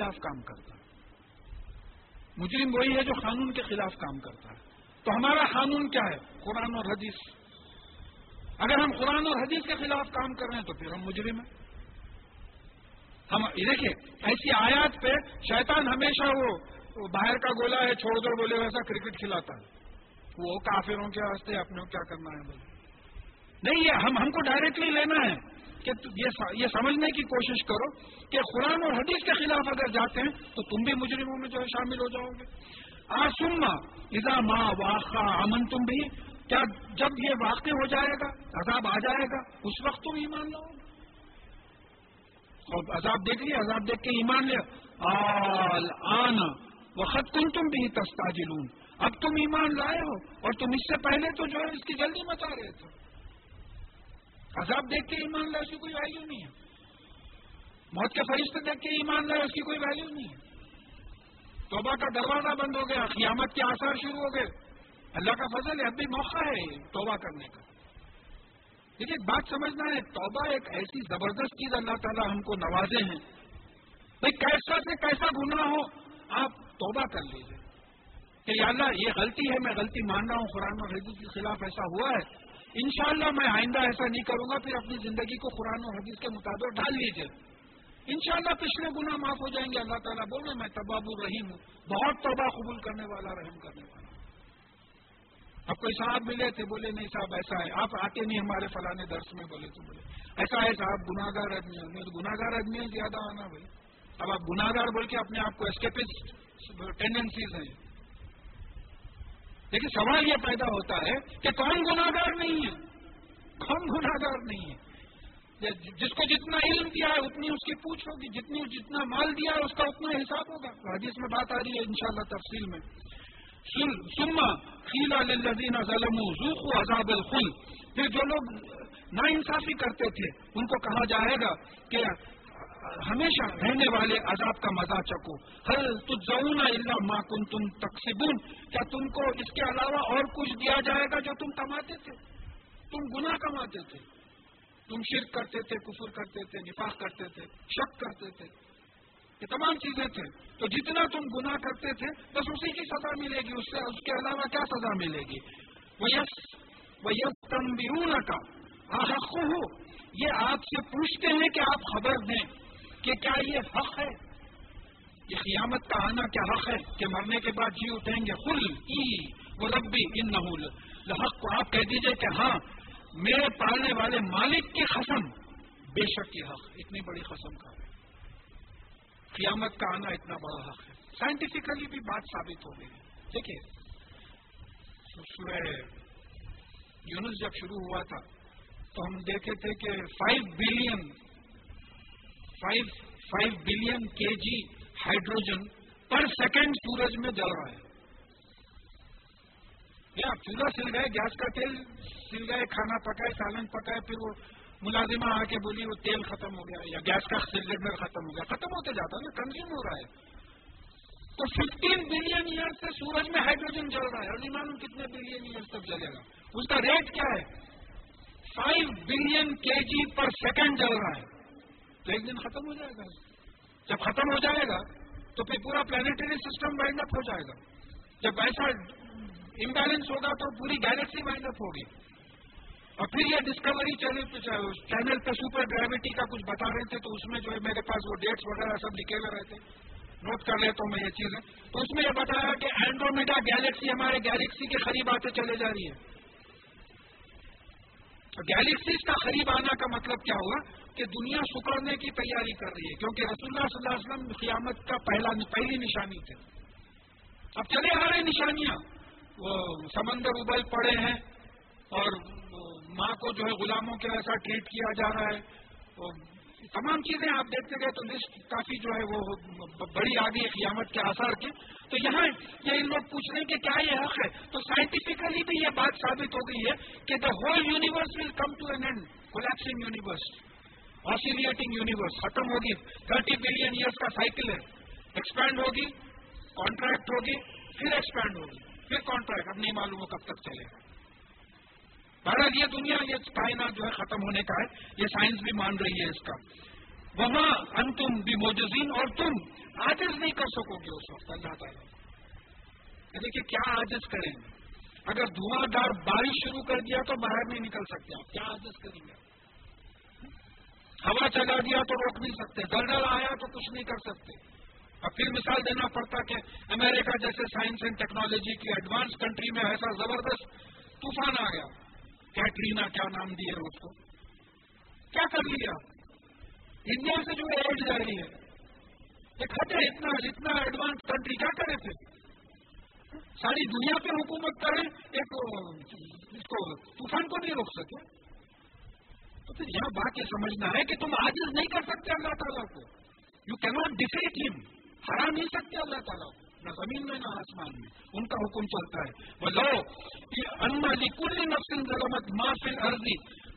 خلاف کام کرتا ہے۔ مجرم وہی ہے جو قانون کے خلاف کام کرتا ہے۔ تو ہمارا قانون کیا ہے؟ قرآن اور حدیث۔ اگر ہم قرآن اور حدیث کے خلاف کام کر رہے ہیں تو پھر ہم مجرم ہیں۔ ہم دیکھیے ایسی آیات پہ شیطان ہمیشہ وہ باہر کا گولا ہے، چھوڑ دو بولے، ویسا کرکٹ کھلاتا ہے۔ وہ کافروں کے واسطے اپنے کیا کرنا ہے بولے۔ نہیں، یہ ہم ہم کو ڈائریکٹلی لینا ہے۔ کہ یہ سمجھنے کی کوشش کرو کہ قرآن اور حدیث کے خلاف اگر جاتے ہیں تو تم بھی مجرموں میں جو ہے شامل ہو جاؤ گے۔ آسما ادا ماں واقع امن تم بھی کیا جب یہ واقع ہو جائے گا، عذاب آ جائے گا، اس وقت تم ایمان لاؤ اور عذاب دیکھ لیے عذاب دیکھ کے ایمان لیا۔ آن وقت کن تم بھی تستا اب تم ایمان لائے ہو اور تم اس سے پہلے تو جو ہے اس کی جلدی مچا رہے تھے۔ عذاب دیکھ کے ایمان لائے، اس کی کوئی ویلو نہیں ہے۔ موت کے فرشتے دیکھ کے ایمان لائے، اس کی کوئی ویلو نہیں ہے۔ توبہ کا دروازہ بند ہو گیا، قیامت کے آثار شروع ہو گئے۔ اللہ کا فضل ہے، اب بھی موقع ہے توبہ کرنے کا۔ دیکھیے بات سمجھنا ہے، توبہ ایک ایسی زبردست چیز، اللہ تعالیٰ ہم کو نوازے ہیں۔ بھائی، کیسا سے کیسا گنا ہو، آپ توبہ کر لیجیے کہ یا اللہ، یہ غلطی ہے، میں غلطی مان رہا ہوں، قرآن و حدیث کے خلاف ایسا ہوا ہے۔ انشاءاللہ میں آئندہ ایسا نہیں کروں گا، پھر اپنی زندگی کو قرآن و حدیث کے مطابق ڈال لیجیے انشاءاللہ پچھلے گنا معاف ہو جائیں گے، اللہ تعالیٰ بول رہے میں تباب الرحیم ہوں۔ بہت توبہ قبول کرنے والا، رحم کرنے والا۔ اب کوئی صاحب ملے تھے، بولے، نہیں صاحب، ایسا ہے۔ آپ آتے نہیں ہمارے فلانے درس میں، بولے تو بولے۔ ایسا ہے صاحب گناگار آدمی ہے۔ تو گناگار آدمی ہے زیادہ آنا بھائی۔ اب آپ گناگار بول کے اپنے آپ کو اسکیپسٹ ٹینڈنسیز ہیں۔ لیکن سوال یہ پیدا ہوتا ہے کہ کون گناگار نہیں ہے؟ کون گناگار نہیں ہے؟ جس کو جتنا علم دیا ہے اتنی اس کی پوچھ ہوگی، جتنی جتنا مال دیا ہے اس کا اتنا حساب ہوگا۔ حدیث میں بات آ رہی ہے انشاءاللہ تفصیل میں۔ سما خیلا للذین ظلم ذوق عذاب الخل پھر جو لوگ نا انصافی کرتے تھے، ان کو کہا جائے گا کہ ہمیشہ رہنے والے عذاب کا مزہ چکو ہر تجنا اللہ ماں کن تم تقسیبون کیا تم کو اس کے علاوہ اور کچھ دیا جائے گا جو تم کماتے تھے؟ تم گناہ کماتے تھے۔ تم شرک کرتے تھے، کفر کرتے تھے، نفاق کرتے تھے، شک کرتے تھے۔ یہ تمام چیزیں تھے۔ تو جتنا تم گناہ کرتے تھے، بس اسی کی سزا ملے گی۔ اس سے اس کے علاوہ کیا سزا ملے گی؟ وہ یس وہ یس تم کا حق ہو۔ یہ آپ سے پوچھتے ہیں کہ آپ خبر دیں۔ کہ کیا یہ حق ہے یہ قیامت کا آنا کیا حق ہے کہ مرنے کے بعد جی اٹھیں گے؟ خل ای وہ ربی ان حق کو آپ کہہ دیجیے کہ ہاں میرے پالنے والے مالک کی قسم بے شک یہ حق، اتنی بڑی قسم کا ہے۔ قیامت کا آنا اتنا بڑا حق ہے۔ سائنٹیفکلی بھی بات ثابت ہو گئی دیکھیے سورہ یونس جب شروع ہوا تھا، تو ہم دیکھے تھے کہ five billion five five billion کے جی ہائیڈروجن پر سیکنڈ سورج میں جل رہا ہے۔ یا چولہا سل گئے، گیس کا تیل سل گئے، کھانا پکائے، سالن پکائے، پھر وہ ملازمہ آ کے بولی، وہ تیل ختم ہو گیا یا گیس کا سلنڈر ختم ہو گیا۔ ختم ہوتے جاتا نا کنزیوم ہو رہا ہے۔ تو ففٹین بلین ایئر سے سورج میں ہائیڈروجن جل رہا ہے۔ اور معلوم کتنے بلین ایئر تک جلے گا۔ اس کا ریٹ کیا ہے؟ فائیو بلین کے جی پر سیکنڈ جل رہا ہے۔ تو ایک دن ختم ہو جائے گا۔ جب ختم ہو جائے گا، تو پھر پورا پلانٹری سسٹم وائنڈ اپ ہو جائے گا۔ جب ایسا امبیلنس ہوگا تو پوری گیلیکسی وائنڈ اپ ہوگی۔ اور پھر یہ ڈسکوری چینل چینل پہ سپر گریوٹی کا کچھ بتا رہے تھے، تو اس میں جو ہے میرے پاس وہ ڈیٹس وغیرہ سب لکھے ہوئے رہتے نوٹ کر لیتا ہوں میں یہ چیزیں۔ تو اس میں یہ بتایا کہ اینڈرومیڈا گیلیکسی ہمارے گیلیکسی کے قریب آتے چلے جا رہی ہے۔ گیلیکسیز کا قریب آنا کا مطلب کیا ہوا کہ دنیا سکڑنے کی تیاری کر رہی ہے؟ کیونکہ رسول اللہ صلی اللہ علیہ وسلم قیامت کا پہلا پہلی نشانی تھے۔ اب چلے آ رہے نشانیاں۔ وہ سمندر ابل پڑے ہیں اور ماں کو جو ہے غلاموں کے ایسا ٹریٹ کیا جا رہا ہے۔ تمام چیزیں آپ دیکھتے گئے تو لسٹ کافی جو ہے وہ بڑی آ گئی قیامت کے آثار کی۔ تو یہاں یہ ان لوگ پوچھ رہے ہیں کہ کیا یہ حق ہے؟ تو سائنٹیفکلی بھی یہ بات ثابت ہو گئی ہے کہ the whole universe will come to an end collapsing universe oscillating universe ختم ہوگی۔ تھرٹی بلین ایئرس کا سائیکل ہے۔ ایکسپینڈ ہوگی کانٹریکٹ ہوگی، پھر ایکسپینڈ ہوگی۔ پھر کانٹریکٹ اب نہیں معلوم ہو کب تک چلے گا۔ بہرحال یہ دنیا، یہ کائنات جو ہے ختم ہونے کا ہے، یہ سائنس بھی مان رہی ہے اس کا۔ وہاں ان تم بھی موجزین اور تم آجز نہیں کر سکو گے اس وقت، اللہ تعالیٰ۔ دیکھیے کیا آجز کریں گے۔ اگر دھواں دار بارش شروع کر دیا تو باہر نہیں نکل سکتے آپ۔ کیا آجز کریں گے ہوا چلا دیا تو روک نہیں سکتے۔ دلدل آیا تو کچھ نہیں کر سکتے۔ اب پھر مثال دینا پڑتا کہ امریکہ جیسے سائنس اینڈ ٹیکنالوجی کی ایڈوانس کنٹری میں ایسا زبردست طوفان آ گیا کیٹرینا کیا نام دیے اس کو کیا کر لیا انڈیا سے جو ایڈ جاری ہے ایک ہے اتنا اتنا ایڈوانس کنٹری کیا کرے تھے ساری دنیا پہ حکومت کرے ایک اس کو طوفان کو نہیں روک سکے تو پھر یہاں بات یہ سمجھنا ہے کہ تم آج نہیں کر سکتے اللہ تعالیٰ کو یو کینٹ ڈیفیٹ ہم ہرا نہیں سکتے اللہ تعالیٰ کو نہ زمین میں نہ آسمان میں۔ ان کا حکم چلتا ہے۔ وہ لو یہ ان کل نفسن ظلمت مافل عرضی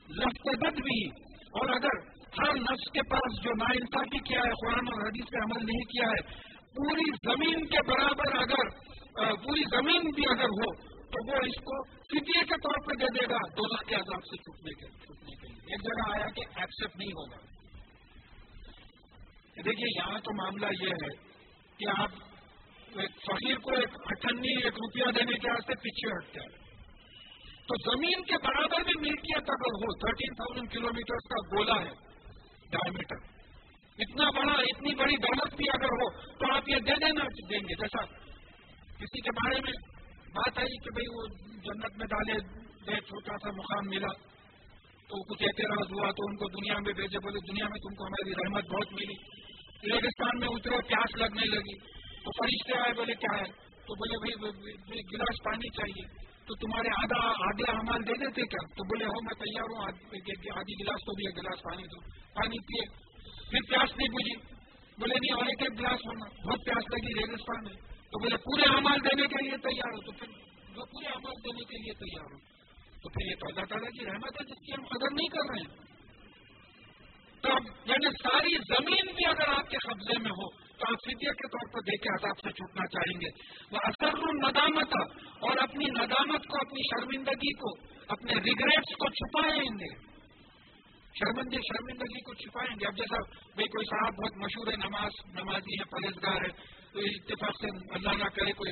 لفت بھی۔ اور اگر ہر نفس کے پاس جو نا انصافی کیا ہے، قرآن اور حدیث پہ عمل نہیں کیا ہے، پوری زمین کے برابر اگر پوری زمین بھی اگر ہو، تو وہ اس کو فدیے کے طور پہ دے دے گا۔ دو لاکھ کے عذاب سے چھٹنے کے چھٹنے کے لیے۔ ایک جگہ آیا کہ ایکسپٹ نہیں ہوگا۔ دیکھیے، یہاں تو معاملہ یہ ہے کہ آپ ایک فقیر کو ایک اٹھنی، ایک روپیہ دینے کے واسطے پیچھے ہٹتے ہیں تو زمین کے برابر بھی ملکیت اگر ہو تھرٹین تھاؤزینڈ کلو میٹر کا گولا ہے ڈائمیٹر اتنا بڑا، اتنی بڑی دولت بھی اگر ہو، تو آپ یہ دے دینا دیں گے۔ جیسا کسی کے بارے میں بات آئی کہ بھئی وہ جنت میں ڈالے، دے، چھوٹا سا مقام ملا، تو کچھ اعتراض ہوا، تو ان کو دنیا میں بھیجے، بولے دنیا میں تم کو ہماری رحمت بہت ملی۔ ریگستان میں اترو پیاس لگنے لگی۔ تو فرشتے آئے بولے، کیا ہے؟ تو بولے، بھائی گلاس پانی چاہیے۔ تو تمہارے آدھا آدھے امال دے دیتے کیا؟ تو بولے، ہو، میں تیار ہوں آدھی گلاس تو بھی گلاس پانی دو پانی پیے۔ پھر پیاس نہیں بجھی۔ بولے، نہیں، اور ایک ایک گلاس ہونا۔ بہت پیاس لگی، ریگستان میں۔ تو بولے، پورے امال دینے کے لیے تیار ہو۔ تو پھر وہ پورے امال دینے کے لیے تیار ہو۔ تو پھر یہ تو اللہ تعالیٰ کی رحمت ہے، جس کی ہم قدر نہیں کر رہے ہیں۔ تو یعنی ساری زمین بھی اگر آپ کے قبضے میں ہو تو کے طور پر دے کے عذاب سے چھوٹنا چاہیں گے۔ وہ اثر ندامت اور اپنی ندامت کو، اپنی شرمندگی کو، اپنے ریگریٹس کو چھپائیں گے۔ شرمندے شرمندگی کو چھپائیں گے۔ اب جیسا بھائی کوئی صاحب بہت مشہور ہے، نماز، نمازی ہے پرہزگار ہے تو اتفاق سے اللہ نہ کرے کوئی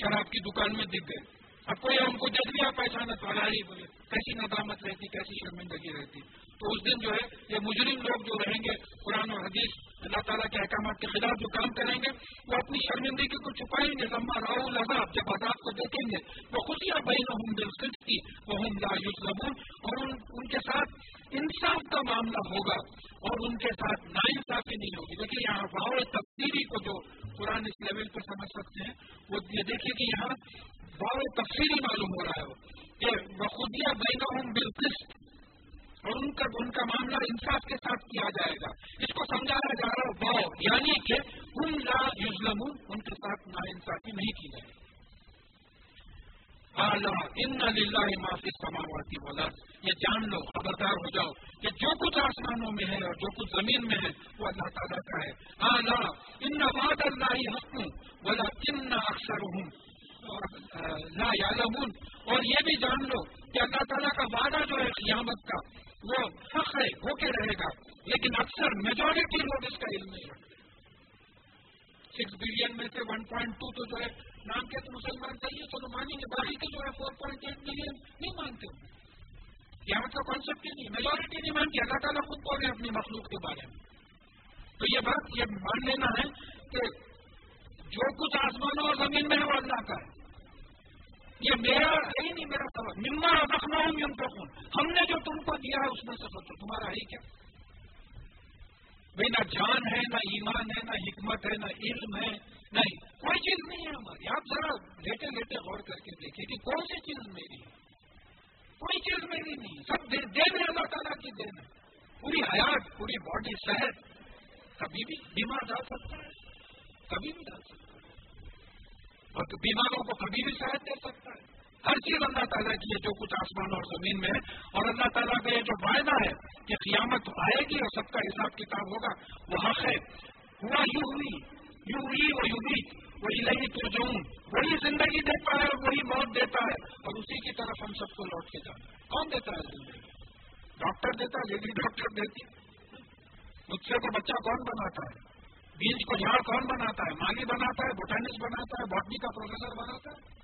شراب کی دکان میں دکھ گئے۔ اب کوئی ان کو دیکھ لیا پہچانا تو ہی بولے۔ کیسی ندامت رہتی، کیسی شرمندگی رہتی۔ تو اس دن جو ہے، یہ مجرم لوگ جو رہیں گے، قرآن و حدیث، اللہ تعالیٰ کے احکامات کے خلاف جو کام کریں گے، وہ اپنی شرمندگی کو چھپائیں گے۔ لمبا راؤ لذاب جب عذاب کو دیکھیں گے، وہ خوشیاں بہن ہوں دل کی وہ ہوں لا زبون اور ان کے ساتھ انصاف کا معاملہ ہوگا اور ان کے ساتھ نا انصافی نہیں ہوگی۔ دیکھیے یہاں باؤ تفصیلی کو جو قرآن اس لیول پہ سمجھ سکتے ہیں، وہ یہ دیکھیے کہ یہاں بہت تفصیلی معلوم ہو رہا ہے۔ کہ بخودیا بینا ہوں بالقسط، اور ان کا ان کا معاملہ انصاف کے ساتھ کیا جائے گا۔ اس کو سمجھایا جا رہا ہے یعنی کہ ان لا یوزلم ان کے ساتھ نا انصافی نہیں کی جائے گی۔ ان للہ معافی سماواتی بولا یہ جان لو، خبردار ہو جاؤ کہ جو کچھ آسمانوں میں ہے اور جو کچھ زمین میں ہے، وہ اللہ تعالیٰ کا ہے۔ آلہ ان واد اللہ حق بولا کن اکثر ہوں لا یعلمون۔ اور یہ بھی جان لو کہ اللہ تعالیٰ کا وعدہ جو ہے قیامت کا، وہ حق ہے، ہو کے رہے گا۔ لیکن اکثر میجورٹی لوگ اس کا علم نہیں رکھتے۔ سکس بلین میں سے ون پوائنٹ ٹو تو جو ہے، نام کے تو مسلمان چاہیے تو مانیں گے باقی کے جو ہے فور پوائنٹ ایٹ ملین نہیں مانتے۔ یہاں کا کانسیپٹ ہی نہیں میجورٹی نہیں مانتی اللہ تعالیٰ خود بول رہے اپنی مخلوق کے بارے میں۔ تو یہ بات یہ مان لینا ہے کہ جو کچھ آسمانوں اور زمین میں ہے، وہ اللہ کا ہے۔ یہ میرا ہے ہی نہیں میرا سوال۔ مما رکھنا ہوں یم خون ہم نے جو تم کو دیا ہے اس میں سے سوچو، تمہارا ہے کیا؟ بھائی، نہ جان ہے، نہ ایمان ہے، نہ حکمت ہے، نہ علم ہے، نہیں۔ کوئی چیز نہیں ہے ہماری۔ آپ ذرا لیٹے لیٹے غور کر کے دیکھیے کہ کون سی چیز میری ہے۔ کوئی چیز میری نہیں سب دین ہے اللہ تعالیٰ کی دین ہے پوری حیات، پوری باڈی، صحت۔ کبھی بھی بیمار ڈال سکتا ہے، کبھی بھی ڈال سکتا ہے۔ اور بیماروں کو کبھی بھی شاید دے سکتا ہے۔ ہر چیز اللہ تعالیٰ کی ہے، جو کچھ آسمان اور زمین میں ہے۔ اور اللہ تعالیٰ کا یہ جو وعدہ ہے کہ قیامت آئے گی اور سب کا حساب کتاب ہوگا، وہ حق ہے۔ ہوا یوں ہوئی یوں ہوئی وہ یوں وہی لگی تو وہی زندگی دیتا ہے اور وہی موت دیتا ہے۔ اور اسی کی طرف ہم سب کو لوٹ کے جانا ہے۔ کون دیتا ہے زندگی؟ ڈاکٹر دیتا ہے، لیڈی ڈاکٹر دیتی۔ مجھ سے تو بچہ کون بناتا ہے؟ بیج کو جھاڑ کون بناتا ہے؟ مالی بناتا ہے بوٹینکس بناتا ہے، باٹنی کا پروفیسر بناتا ہے؟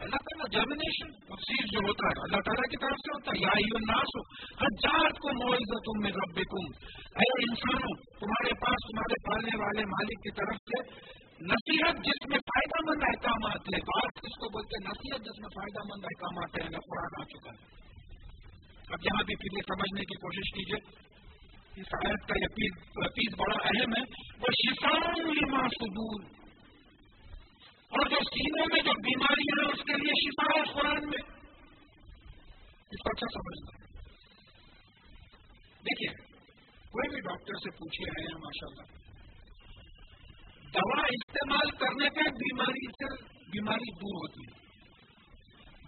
اللہ تعالیٰ جرمنیشن سیز جو ہوتا ہے، اللہ تعالیٰ کی طرف سے ہوتا ہے، یا ناس ہو ہر کو معاوضہ تم میں رب کم اے انسانوں، تمہارے پاس تمہارے پالنے والے مالک کی طرف سے نصیحت جس میں فائدہ مند احکامات ہے بات کس کو بولتے نصیحت جس میں فائدہ مند احکامات ہے یعنی قرآن آ چکا ہے۔ اب یہاں بھی پھر یہ سمجھنے کی کوشش کیجیے اس آیت کا یقین بڑا اہم ہے۔ وہ شفا سدور اور جو سینوں میں جو بیماریاں ہیں اس کے لیے شفا ہے قرآن میں۔ اس کو اچھا سمجھنا دیکھیے، کوئی بھی ڈاکٹر سے پوچھے ہیں ماشاء اللہ دوا استعمال کرنے پہ بیماری سے بیماری دور ہوتی ہے۔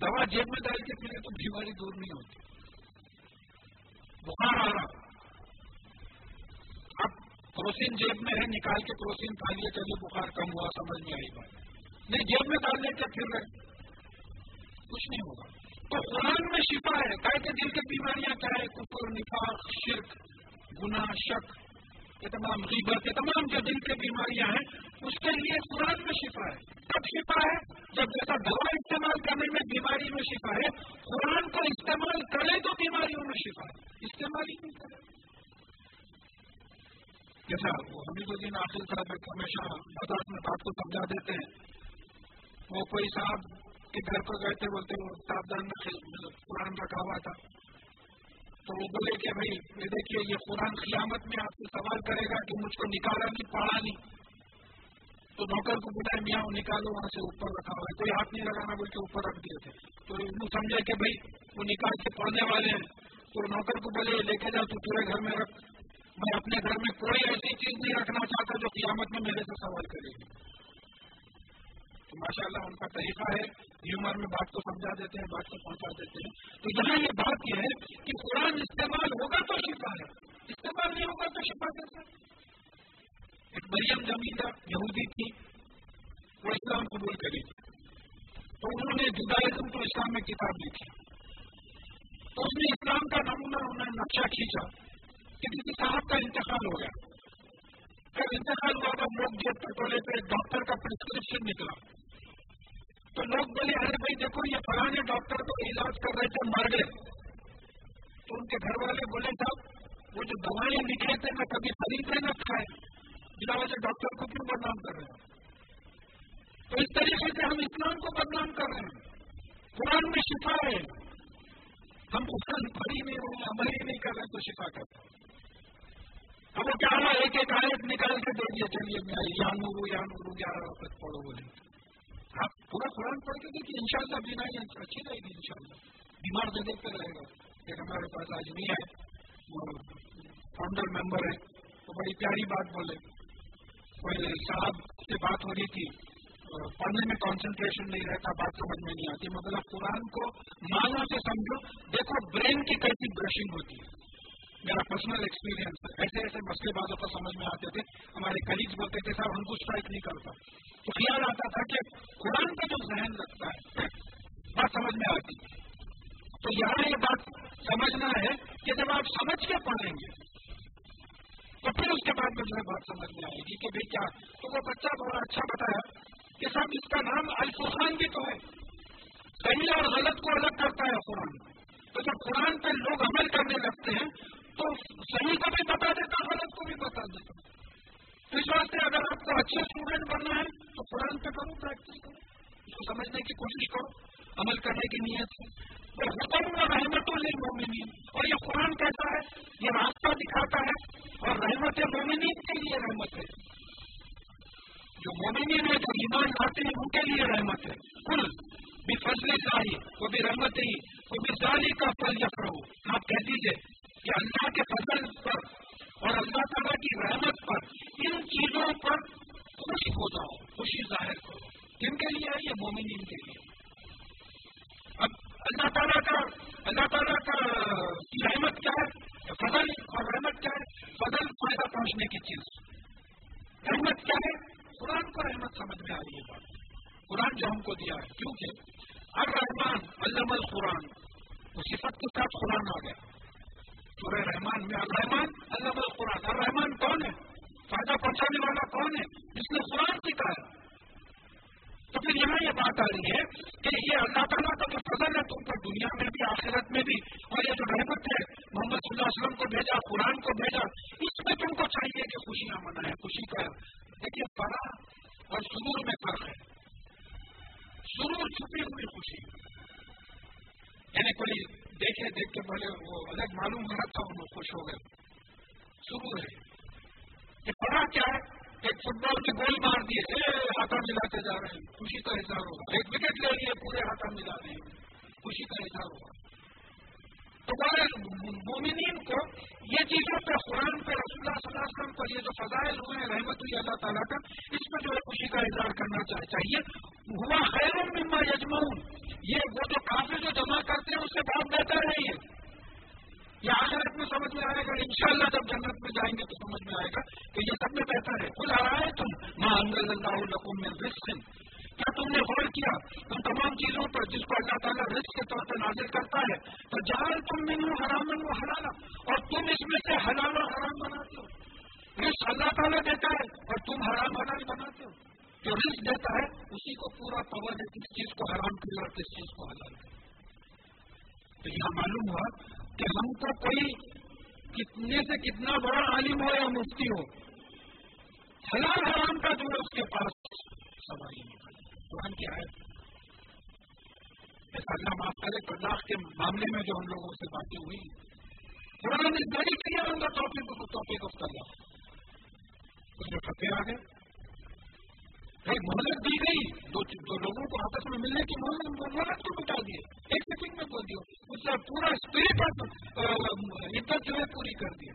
دوا جیب میں ڈال کے پھرے تو بیماری دور نہیں ہوتی۔ بخار آ رہا۔ کروسین جیب میں ہے، نکال کے کروسین کھا لیے، چلیے، بخار کم ہوا، سمجھ میں آئی بات۔ نہیں، جیب میں ڈال لے کے پھر رہے کچھ نہیں ہوگا۔ تو قرآن میں شفا ہے کہ دل کی بیماریاں کیا ہے کپر نفاق، شرک گنا شک، یہ تمام غیبت، یہ تمام جو دل کی بیماریاں ہیں، اس کے لیے قرآن میں شفا ہے۔ کب شفا ہے؟ جب جیسا دوا استعمال کرنے میں بیماری میں شفا ہے، قرآن کو استعمال کرے تو بیماریوں میں شفا ہے۔ استعمال ہی نہیں کرے۔ جیسا وہ حمید الدین آخر صاحب ہمیشہ مدد میں بات کو سمجھا دیتے ہیں۔ وہ کوئی صاحب کے گھر پر گئے تھے، بولتے وہ ساودھان قرآن رکھا ہوا تھا۔ تو وہ بولے کہ بھائی، یہ دیکھیے، یہ قرآن قیامت میں آپ سے سوال کرے گا کہ مجھ کو نکالا نہیں، پڑھا نہیں۔ تو نوکر کو بتایا میاں، وہ نکالو، وہاں سے اوپر رکھا ہوا ہے۔ کوئی ہاتھ نہیں لگانا بول کے اوپر رکھ دیے تھے۔ تو وہ سمجھے کہ بھائی، وہ نکال کے پڑھنے والے ہیں۔ تو نوکر کو بولے، لے کے جا، تو پورے گھر میں رکھ۔ میں اپنے گھر میں کوئی ایسی چیز نہیں رکھنا چاہتا جو قیامت میں میرے سے سوال کرے گی۔ تو ماشاء اللہ ان کا طریقہ ہے ہیومر میں بات کو سمجھا دیتے ہیں، بات کو پہنچا دیتے ہیں۔ تو یہاں یہ بات یہ ہے کہ قرآن استعمال ہوگا تو شفا ہے، استعمال نہیں ہوگا تو شفا کیسا ایک مریم جمیدہ یہودی تھی، وہ اسلام قبول کری تو انہوں نے جدائزم تو اسلام میں کتاب لکھی۔ تو اس نے اسلام کا نمونہ انہوں نے نقشہ کھینچا۔ کہ کسی صاحب کا انتقال ہو گیا۔ جب انتقال ہوا تو لوگ جیب پر ٹولے پہ ڈاکٹر کا پرسکرپشن نکلا۔ تو لوگ بولے، ارے بھائی دیکھو، یہ پرانے ڈاکٹر کو علاج کر رہے تھے، مر گئے۔ تو ان کے گھر والے بولے، صاحب، وہ جو دوائیں لکھے تھے، میں کبھی خریدے نہ کھائے۔ بنا وجہ ڈاکٹر کو کیوں بدنام کر رہے ہیں؟ تو اس طریقے سے ہم اسلام کو بدنام کر رہے ہیں۔ قرآن میں شفا ہے۔ ہم قرآن پڑھی نہیں رہے عمل ہی نہیں کر رہے تو شفا کرتے ہیں اب وہ کیا رہا ایک ایک آیت نکال کے دے دیا چلیے میں یا نورو یا نورو گیارہ وقت پڑھو بولے آپ پورا قرآن پڑھ کے دیکھیے ان شاء اللہ بینا اچھی رہے گی ان شاء اللہ بیمار جگہ پہ رہے گا۔ ایک ہمارے پاس آج نہیں ہے، وہ فاؤنڈر ممبر ہے، تو بڑی پیاری بات بولے۔ کوئی صاحب سے بات ہو رہی تھی پڑھنے میں کانسنٹریشن نہیں رہتا بات سمجھ میں نہیں آتی۔ مطلب قرآن کو مانو سے سمجھو، دیکھو برین کی کیسی برشنگ ہوتی ہے۔ میرا پرسنل ایکسپیرینس ایسے ایسے مسئلے بازوں کو سمجھ میں آتے تھے۔ ہمارے کلیگز بولتے تھے، صاحب، ہم کو اسٹرائک نہیں کرتا۔ تو خیال آتا تھا کہ قرآن کا جو ذہن رکھتا ہے، بات سمجھ میں آتی۔ تو یہاں یہ بات سمجھنا ہے کہ جب آپ سمجھ کے پڑھیں گے، تو پھر اس کے بعد مجھے بات سمجھ میں آئے گی کہ بھائی کیا؟ تو وہ بچہ بڑا اچھا بتایا۔ کہ صاحب اس کا نام الفرقان بھی تو ہے۔ صحیح اور غلط کو الگ کرتا ہے قرآن۔ تو جب قرآن پہ لوگ عمل کرنے لگتے ہیں، تو صحیح کو بھی بتا دیتا غلط کو بھی بتا دیتا تو اس واسطے اگر آپ کو اچھے اسٹوڈنٹ بننا ہے، تو قرآن پہ کرو پریکٹس کرو۔ اس کو سمجھنے کی کوشش کرو، عمل کرنے کی نیت سے۔ تو حکم اور رحمت مومنین اور یہ قرآن کہتا ہے، یہ راستہ دکھاتا ہے۔ اور رحمت مومنین کے لیے رحمت ہے۔ جو مومنین ہے جو ایمان لاتے ہیں ان کے لیے رحمت ہے. کل بھی فضل چاہیے وہ بھی رحمت ہی وہ بھی ظالی کا فل جب رہو آپ کہہ دیجیے اس میں فتح آ گئے۔ مہلت دی گئی، دو لوگوں کو آپس میں ملنے کی مہلت کو بتا دیے ایک سیکنڈ میں بول دیا۔ اس کا پورا اسپرٹ عدت جو ہے پوری کر دی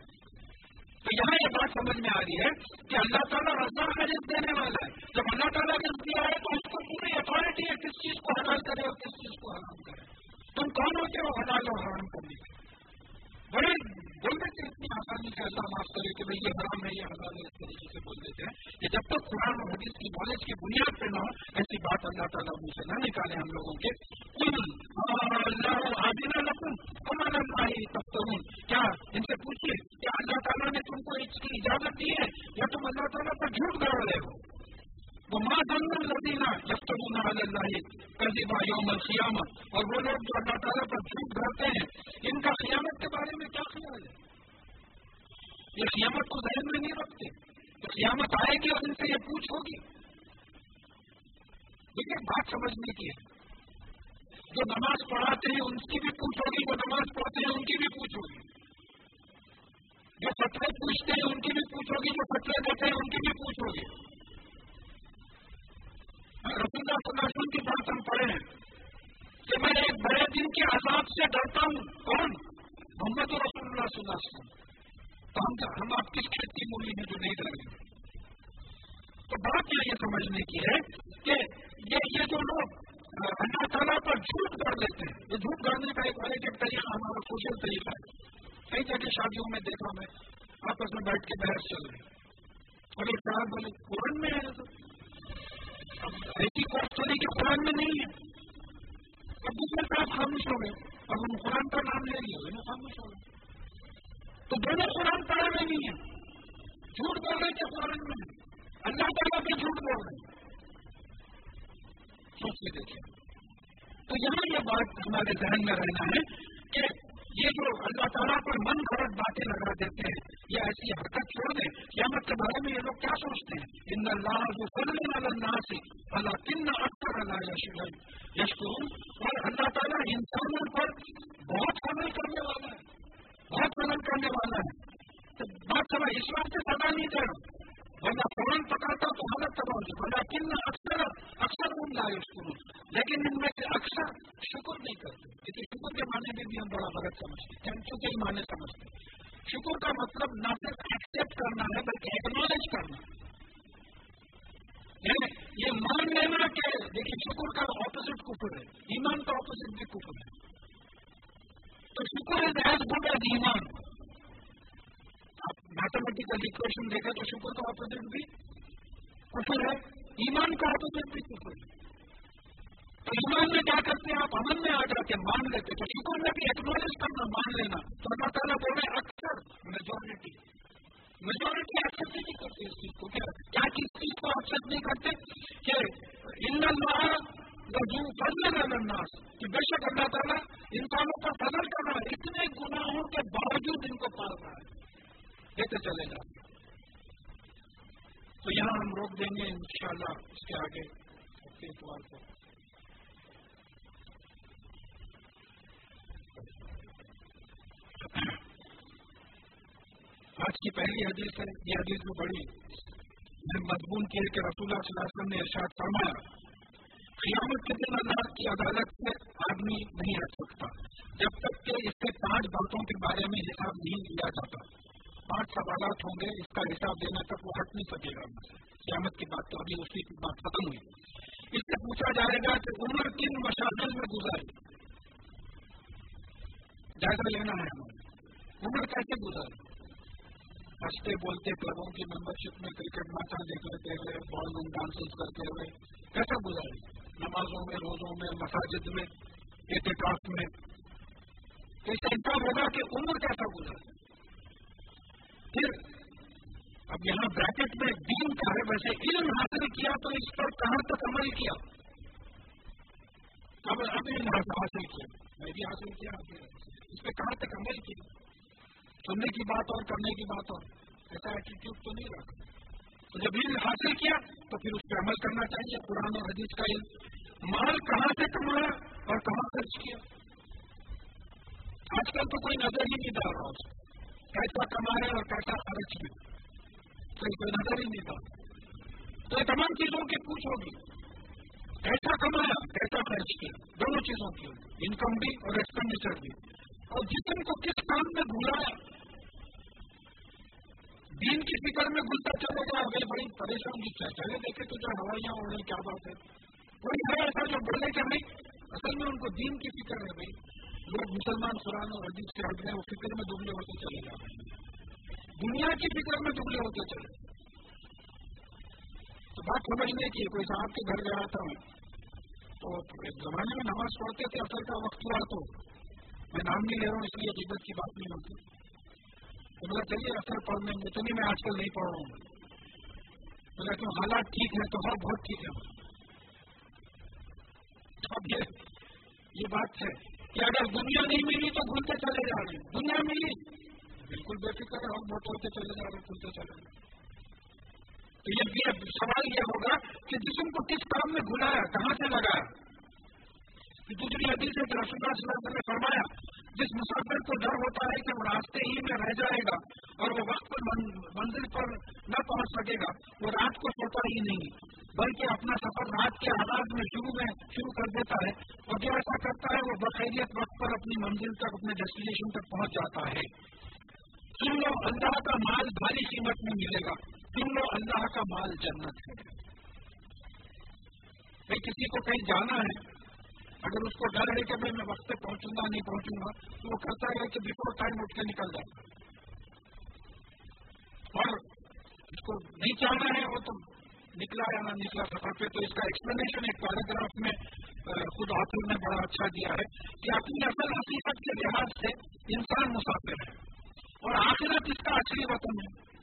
تو یہاں یہ بات سمجھ میں آ رہی ہے کہ اللہ تعالیٰ رضا کا رزق دینے والا ہے۔ جب اللہ تعالیٰ رزق دیا ہے تو اس کو پوری اتارٹی ہے کس چیز کو حلال کرے اور کس چیز کو حرام کرے۔ تم کون ہوتے ہو حلال اور حرام کرنے کے بڑے بول دیتے اتنی آسانی سے اللہ معاف کرے کہ بھائی یہ حرام ہے یہ حلال ہے اس طریقے سے بول دیتے ہیں۔ کہ جب تک قرآن اور حدیث کی نالج کی بنیاد پہ نہ ہو، ایسی بات اللہ تعالیٰ منہ سے نہ نکالے ہم لوگوں کے۔ کل اللہ عادنا لکم کمال اللہ کیا؟ ان سے پوچھیے کیا اللہ تعالیٰ نے تم کو اس کی اجازت دی ہے یا تم اللہ تعالیٰ پر جھوٹ گڑ رہے ہو؟ وہ ماں دن لدینہ یفتگون اللہ کذبا یوم القیامت اور وہ لوگ جو اللہ تعالیٰ پر جھوٹ گھرتے ہیں، ان کا قیامت کے بارے میں کیا خیال ہے؟ یہ قیامت کو ذہن میں نہیں رکھتے تو قیامت آئے گی اور ان سے یہ پوچھ ہوگی۔ لیکن بات سمجھنے کی ہے۔ جو نماز پڑھاتے ہیں، ان کی بھی پوچھ ہوگی، جو نماز پڑھتے ہیں، ان کی بھی پوچھ ہوگی۔ جو فتوے پوچھتے ہیں، ان کی بھی پوچھ ہوگی، جو فتوے دیتے ہیں، ان کی بھی پوچھ ہوگی۔ ہاں، رسول اللہ صلی اللہ علیہ کی بات ہم پڑھے ہیں کہ میں ایک بڑے دن کے عذاب سے ڈرتا ہوں۔ کون؟ محمد رسول اللہ صلی اللہ علیہ وسلم۔ تو ہم ہم آپ کس کھیت کی مولی میں جو نہیں ڈریں تو بات یہ سمجھنے کی ہے کہ یہ یہ جو لوگ اللہ تعالیٰ پر جھوٹ کر لیتے ہیں، یہ جھوٹ کرنے کا ایک الگ طریقہ ہمارا سوشل طریقہ ہے۔ کئی جگہ شادیوں میں دیکھا میں، آپس میں بیٹھ کے بحث چل رہی۔ اور ایک صاحب بولے، قرآن میں ہے تو۔ ایسی کوشچری کے قرآن میں نہیں ہے۔ اب دوسرے طرف خاموش ہو گئے۔ اب ہم قرآن کا نام لے لیے خاموش ہو گئے۔ تو دونوں قرآن پڑھے میں نہیں ہے جھوٹ بول رہے تھے قرآن میں اللہ تعالیٰ بھی جھوٹ بول رہے سوچ کے دیکھیں۔ تو یہاں یہ بات ہمارے ذہن میں رہنا ہے کہ یہ جو اللہ تعالیٰ پر من گھرت باتیں لگا دیتے ہیں یا ایسی حرکت چھوڑ دیں۔ قیامت کے بارے میں یہ لوگ کیا سوچتے ہیں؟ ان اللہ کو اللہ سے اللہ کن اکثر اللہ یشکر اور اللہ تعالیٰ انسانوں ایسا ایٹیٹیوڈ تو نہیں رکھا۔ تو جب علم حاصل کیا تو پھر اس پہ عمل کرنا چاہیے، قرآن اور حدیث کا علم۔ مال کہاں سے کمایا اور کہاں خرچ کیا؟ آج کل تو کوئی نظر ہی نہیں ڈال رہا اس کیسا کمایا اور کیسا خرچ بھی کوئی نظر ہی نہیں ڈال تو یہ تمام چیزوں کی پوچھ ہوگی۔ کیسا کمایا، کیسا خرچ کیا؟ دونوں چیزوں کی انکم بھی اور ایکسپینڈیچر بھی۔ اور جسم کو کس کام میں بھولایا؟ دین کی فکر میں گلتا چلے گا اگر بڑی پریشان کی چلے دیکھے تو جو ہوائیاں اڑ رہی کیا بات ہے۔ کوئی ہے ایسا جو بولے کہ بھائی اصل میں ان کو دین کی فکر ہے بھائی۔ لوگ مسلمان، قرآن اور حدیث سے ہٹ گئے وہ فکر میں دبلے ہوتے چلے جا رہے ہیں۔ دنیا کی فکر میں دبلے ہوتے چلے۔ تو بات سمجھنے کی کوئی صاحب کے گھر گیا تھا۔ تو ایک زمانے میں نماز پڑھتے تھے، اثر کا وقت ہوا تو۔ میں نام نہیں لے رہا ہوں، اس لیے عزت کی بات نہیں ہوتی۔ بولا چلیے، اثر پڑھنے میں اتنی میں آج کل نہیں پڑھ رہا ہوں۔ مطلب بولا کیوں حالات ٹھیک ہے تو ہاں بہت ٹھیک ہے۔ اب یہ بات ہے کہ اگر دنیا نہیں ملی تو گھلتے چلے جا رہے ہیں۔ دنیا ملی، بالکل بے فکر ہے، ہم بہت ہوتے چلے جا رہے ہیں کھلتے چلے رہے تو یہ سوال یہ ہوگا کہ جسم کو کس کام میں گھلایا، کہاں سے لگایا؟ دوسری حدیث ہے کہ رسول اللہ صلی اللہ علیہ وسلم نے فرمایا جس مسافر کو ڈر ہوتا ہے کہ وہ راستے ہی میں رہ جائے گا اور وہ وقت پر منزل پر نہ پہنچ سکے گا، وہ رات کو سوتا ہی نہیں۔ بلکہ اپنا سفر رات کے آغاز میں شروع میں شروع کر دیتا ہے اور جو ایسا کرتا ہے، وہ بخیریت وقت پر اپنی منزل تک، اپنے ڈیسٹینیشن تک پہنچ جاتا ہے۔ سن لو اللہ کا مال بھاری قیمت میں ملے گا۔ سن لو اللہ کا مال جنت ہے۔ کسی کو کہیں جانا ہے اگر اس کو ڈر ہے کہ میں وقت پہ پہنچوں گا، نہیں پہنچوں گا، تو وہ کرتا ہے کہ بفور ٹائم اٹھ کے نکل جائے۔ اور اس کو نہیں چاہنا ہے، وہ تو نکلا یا نہ نکلا سفر پہ۔ تو اس کا ایکسپلینیشن ایک پیراگراف میں خود آخر نے بڑا اچھا دیا ہے کہ اپنی اصل حقیقت کے لحاظ سے انسان مسافر ہے۔ اور آخرت اس کا اصلی وطن ہے۔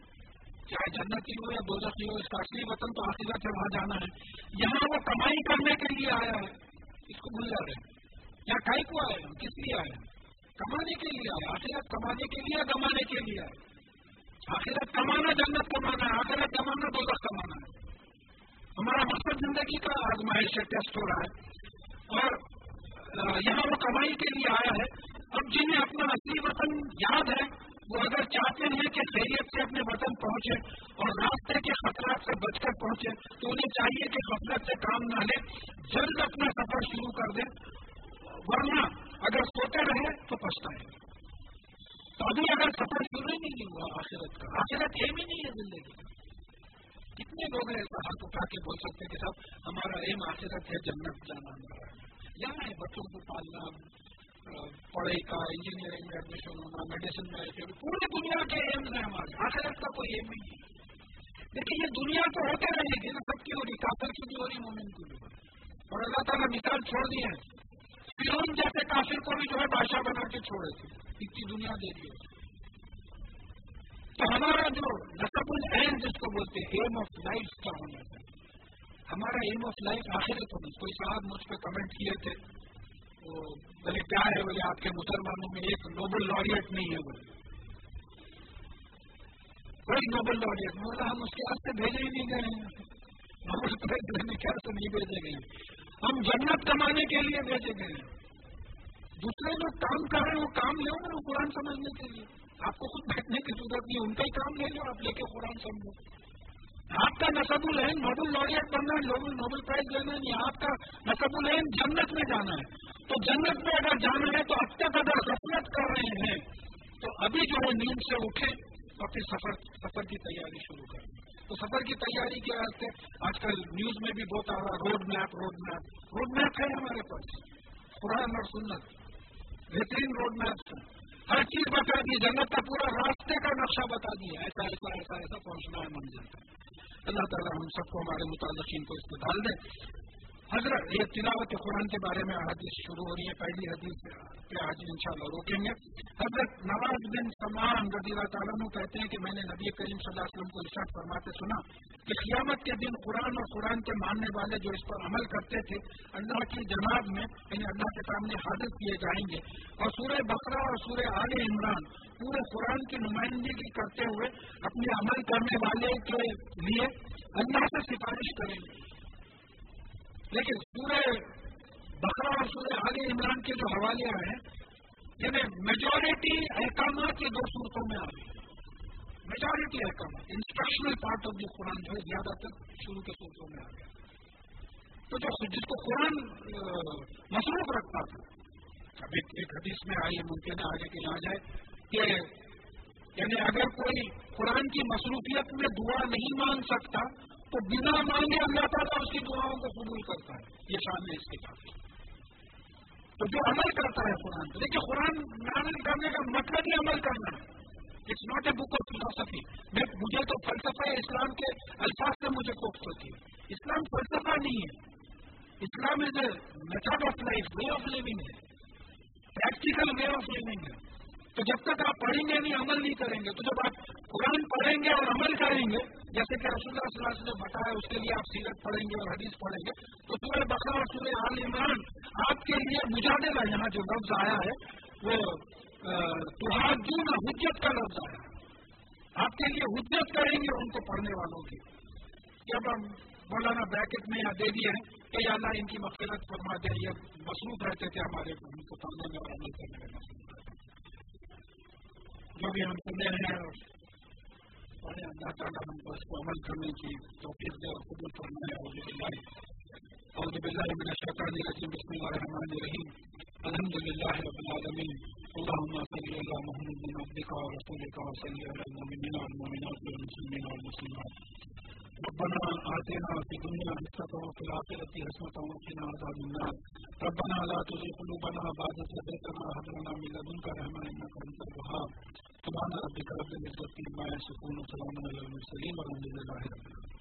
چاہے جنتی ہو یا دوزخی ہو، اس کا اصلی وطن تو آخرت ہے، وہاں جانا ہے۔ یہاں وہ کمائی کرنے کے لیے آیا ہے۔ اس کو بھول جا رہے ہیں۔ یا کائی کو آئے ہیں کس لیے آئے؟ کمانے کے لیے آئے۔ آخرت کمانے کے لیے کمانے کے لیے آئے؟ آخرت کمانا، جنت کمانا ہے۔ آخرت کمانا دولت کمانا ہے۔ ہمارا مقصد زندگی کا آزمائش ہے، ٹیسٹ ہو رہا ہے۔ اور یہاں وہ کمائی کے لیے آیا ہے۔ اب جنہیں اپنا اصلی وطن یاد ہے وہ اگر چاہتے ہیں کہ خیریت سے اپنے وطن پہنچے اور راستے کے خطرات سے بچ کر پہنچے، تو انہیں چاہیے کہ غفلت سے کام نہ لے، جلد اپنا سفر شروع کر دیں۔ ورنہ اگر سوتے رہے تو پچھتا ہے تو ابھی اگر سفر شروع ہی نہیں ہوا آخرت کا، آخرت ایم ہی نہیں ہے زندگی کا۔ کتنے لوگ ہیں ایسا ہاتھ اٹھا کے بول سکتے کہ صاحب، ہمارا ایم آخرت ہے جنت جانا ہمارا۔ یہاں ہے بچوں کو پالنا پڑھائی کا انجینئرنگ میں ایڈمیشن ہونا میڈیسن میں پوری دنیا کے ایمز ہیں ہمارے آخرت کا کوئی ایم نہیں ہے۔ لیکن یہ دنیا تو ہوتے رہے گی نا، سب کی ہو رہی، کافر کی بھی ہو رہی، مومن کی بھی ہو رہی۔ اور اللہ تعالیٰ مثال چھوڑ دی ہے۔ فرون جیسے کافر کو بھی جو ہے بادشاہ بنا کے چھوڑے تھے۔ اتنی دنیا دے دی تو ہمارا جو نصب العین جس کو بولتے ہیں ایم آف لائف کیا ہونا ہمارا ایم آف لائف آخر تو نہیں کوئی صاحب مجھ پہ کمنٹ کیے تھے؟ وہ بولے کیا ہے بولے، آپ کے مسلمانوں میں ایک نوبل لاریٹ نہیں ہے بولے۔ کوئی نوبل لاریٹ بولا ہم اس کے واسطے بھیجے ہی نہیں گئے ہیں۔ نوبل پرائز لینے کے واسطے نہیں بھیجے گئے۔ ہم جنت کمانے کے لیے بھیجے گئے ہیں۔ دوسرے لوگ کام کر رہے ہیں، وہ کام لے وہ قرآن سمجھنے کے لیے۔ آپ کو خود بیٹھنے کی ضرورت نہیں، ان کا ہی کام لے لو، آپ لے کے قرآن سمجھو۔ آپ کا نصب العین نوبل لوریٹ بننا ہے نوبل پرائز لینا ہے آپ کا نصب العین جنت میں جانا ہے۔ تو جنت میں اگر جانا ہے تو اب تک اگر غفلت کر رہے ہیں، تو ابھی جو ہے نیند سے اٹھے اور پھر سفر سفر کی تیاری شروع کریں۔ تو سفر کی تیاری کے واسطے آج کل نیوز میں بھی بہت آ رہا road map road map road map ہے ہمارے پاس۔ قرآن اور سنت۔ بہترین روڈ میپ ہے ہر چیز بتا دی، جنت کا پورا راستے کا نقشہ بتا دیا، ایسا ایسا ایسا ایسا پہنچنا ہے۔ منزل اللہ تعالیٰ ہم سب کو ہمارے متعلقین کو اس کو ڈال دیں حضرت، یہ تلاوت قرآن کے بارے میں حدیث شروع ہو رہی ہے، پہلی حدیث پہ آج ان شاء اللہ روکیں گے۔ حضرت نواز بن سمان رضی اللہ تعالیٰ کہتے ہیں کہ میں نے نبی کریم صلی اللہ علیہ وسلم کو ارشاد فرماتے سنا کہ قیامت کے دن قرآن اور قرآن کے ماننے والے جو اس پر عمل کرتے تھے، اللہ کی جناب میں یعنی اللہ کے سامنے حاضر کیے جائیں گے۔ اور سورہ بقرہ اور سورہ عال عمران پورے قرآن کی نمائندگی کرتے ہوئے اپنے عمل کرنے والے کے لیے اللہ سے سفارش کریں گے۔ لیکن سورہ بکرا اور سورہ علی عمران کے جو حوالے ہیں یعنی میجورٹی احکامات یہ دو صورتوں میں آ گئی میجورٹی احکامات instructional part of the Quran جو ہے، زیادہ تر شروع کے صورتوں میں آ گیا۔ تو جو جس کو قرآن مصروف رکھتا تھا، ابھی ایک حدیث میں آئی ممکن ہے آگے کہ یہاں جائے، کہ یعنی اگر کوئی قرآن کی مصروفیت میں دعا نہیں مان سکتا تو بنا مانگے اللہ تعالیٰ اس کی دعاؤں کو قبول کرتا ہے۔ یہ شان ہے اس کے ساتھ۔ تو جو عمل کرتا ہے قرآن دیکھیے قرآن عمل کرنے کا مطلب ہی عمل کرنا ہے۔ It's not a book of philosophy مجھے تو فلسفہ اسلام کے الفاظ سے مجھے کوفت ہوتی ہے۔ اسلام فلسفہ نہیں ہے۔ Islam is a method of life way of living ہے۔ پریکٹیکل وے آف لیونگ ہے۔ تو جب تک آپ پڑھیں گے نہیں، عمل نہیں کریں گے۔ تو جب آپ قرآن پڑھیں گے اور عمل کریں گے، جیسے کہ رسول اللہ صلی اللہ علیہ وسلم نے بتایا، اس کے لیے آپ سیرت پڑھیں گے اور حدیث پڑھیں گے۔ تو سورہ بقرہ اور سورہ عال عمران آپ کے لیے مجادے گا یہاں جو لفظ آیا ہے، وہ نہ حجت کا لفظ آیا آپ کے لیے حجت کریں گے ان کو پڑھنے والوں کی جب ہم مولانا بریکٹ میں یہاں دے دیے ہیں کہ یا اللہ ان کی مفرت فرما دے، یہ مصروف رہتے تھے ہمارے، ان کو پڑھنے میں اور عمل کرنے میں۔ جو بھی ہم سنے ہیں اور اللہ تعالیٰ ہم کو اس کو عمل کرنے کی توفیق دے اور قبول کرنا ہے اور بلّہ اور بلّہ من الشیطان الرجیم۔ بسم اللہ الرحمن الرحیم۔ الحمد للہ رب العالمین۔ اللهم صل على محمد عبدك ورسولك وصل على المؤمنين والمؤمنات والمسلمين والمسلمات۔ ربنا آتنا في الدنيا حسنة وفي الآخرة حسنة وقنا عذاب النار. ربنا لا تزغ قلوبنا بعد إذ هديتنا وهب لنا من لدنك رحمة إنك أنت الوهاب. سبحان ربك رب العزة عما يصفون وسلام على المرسلين والحمد لله رب العالمين.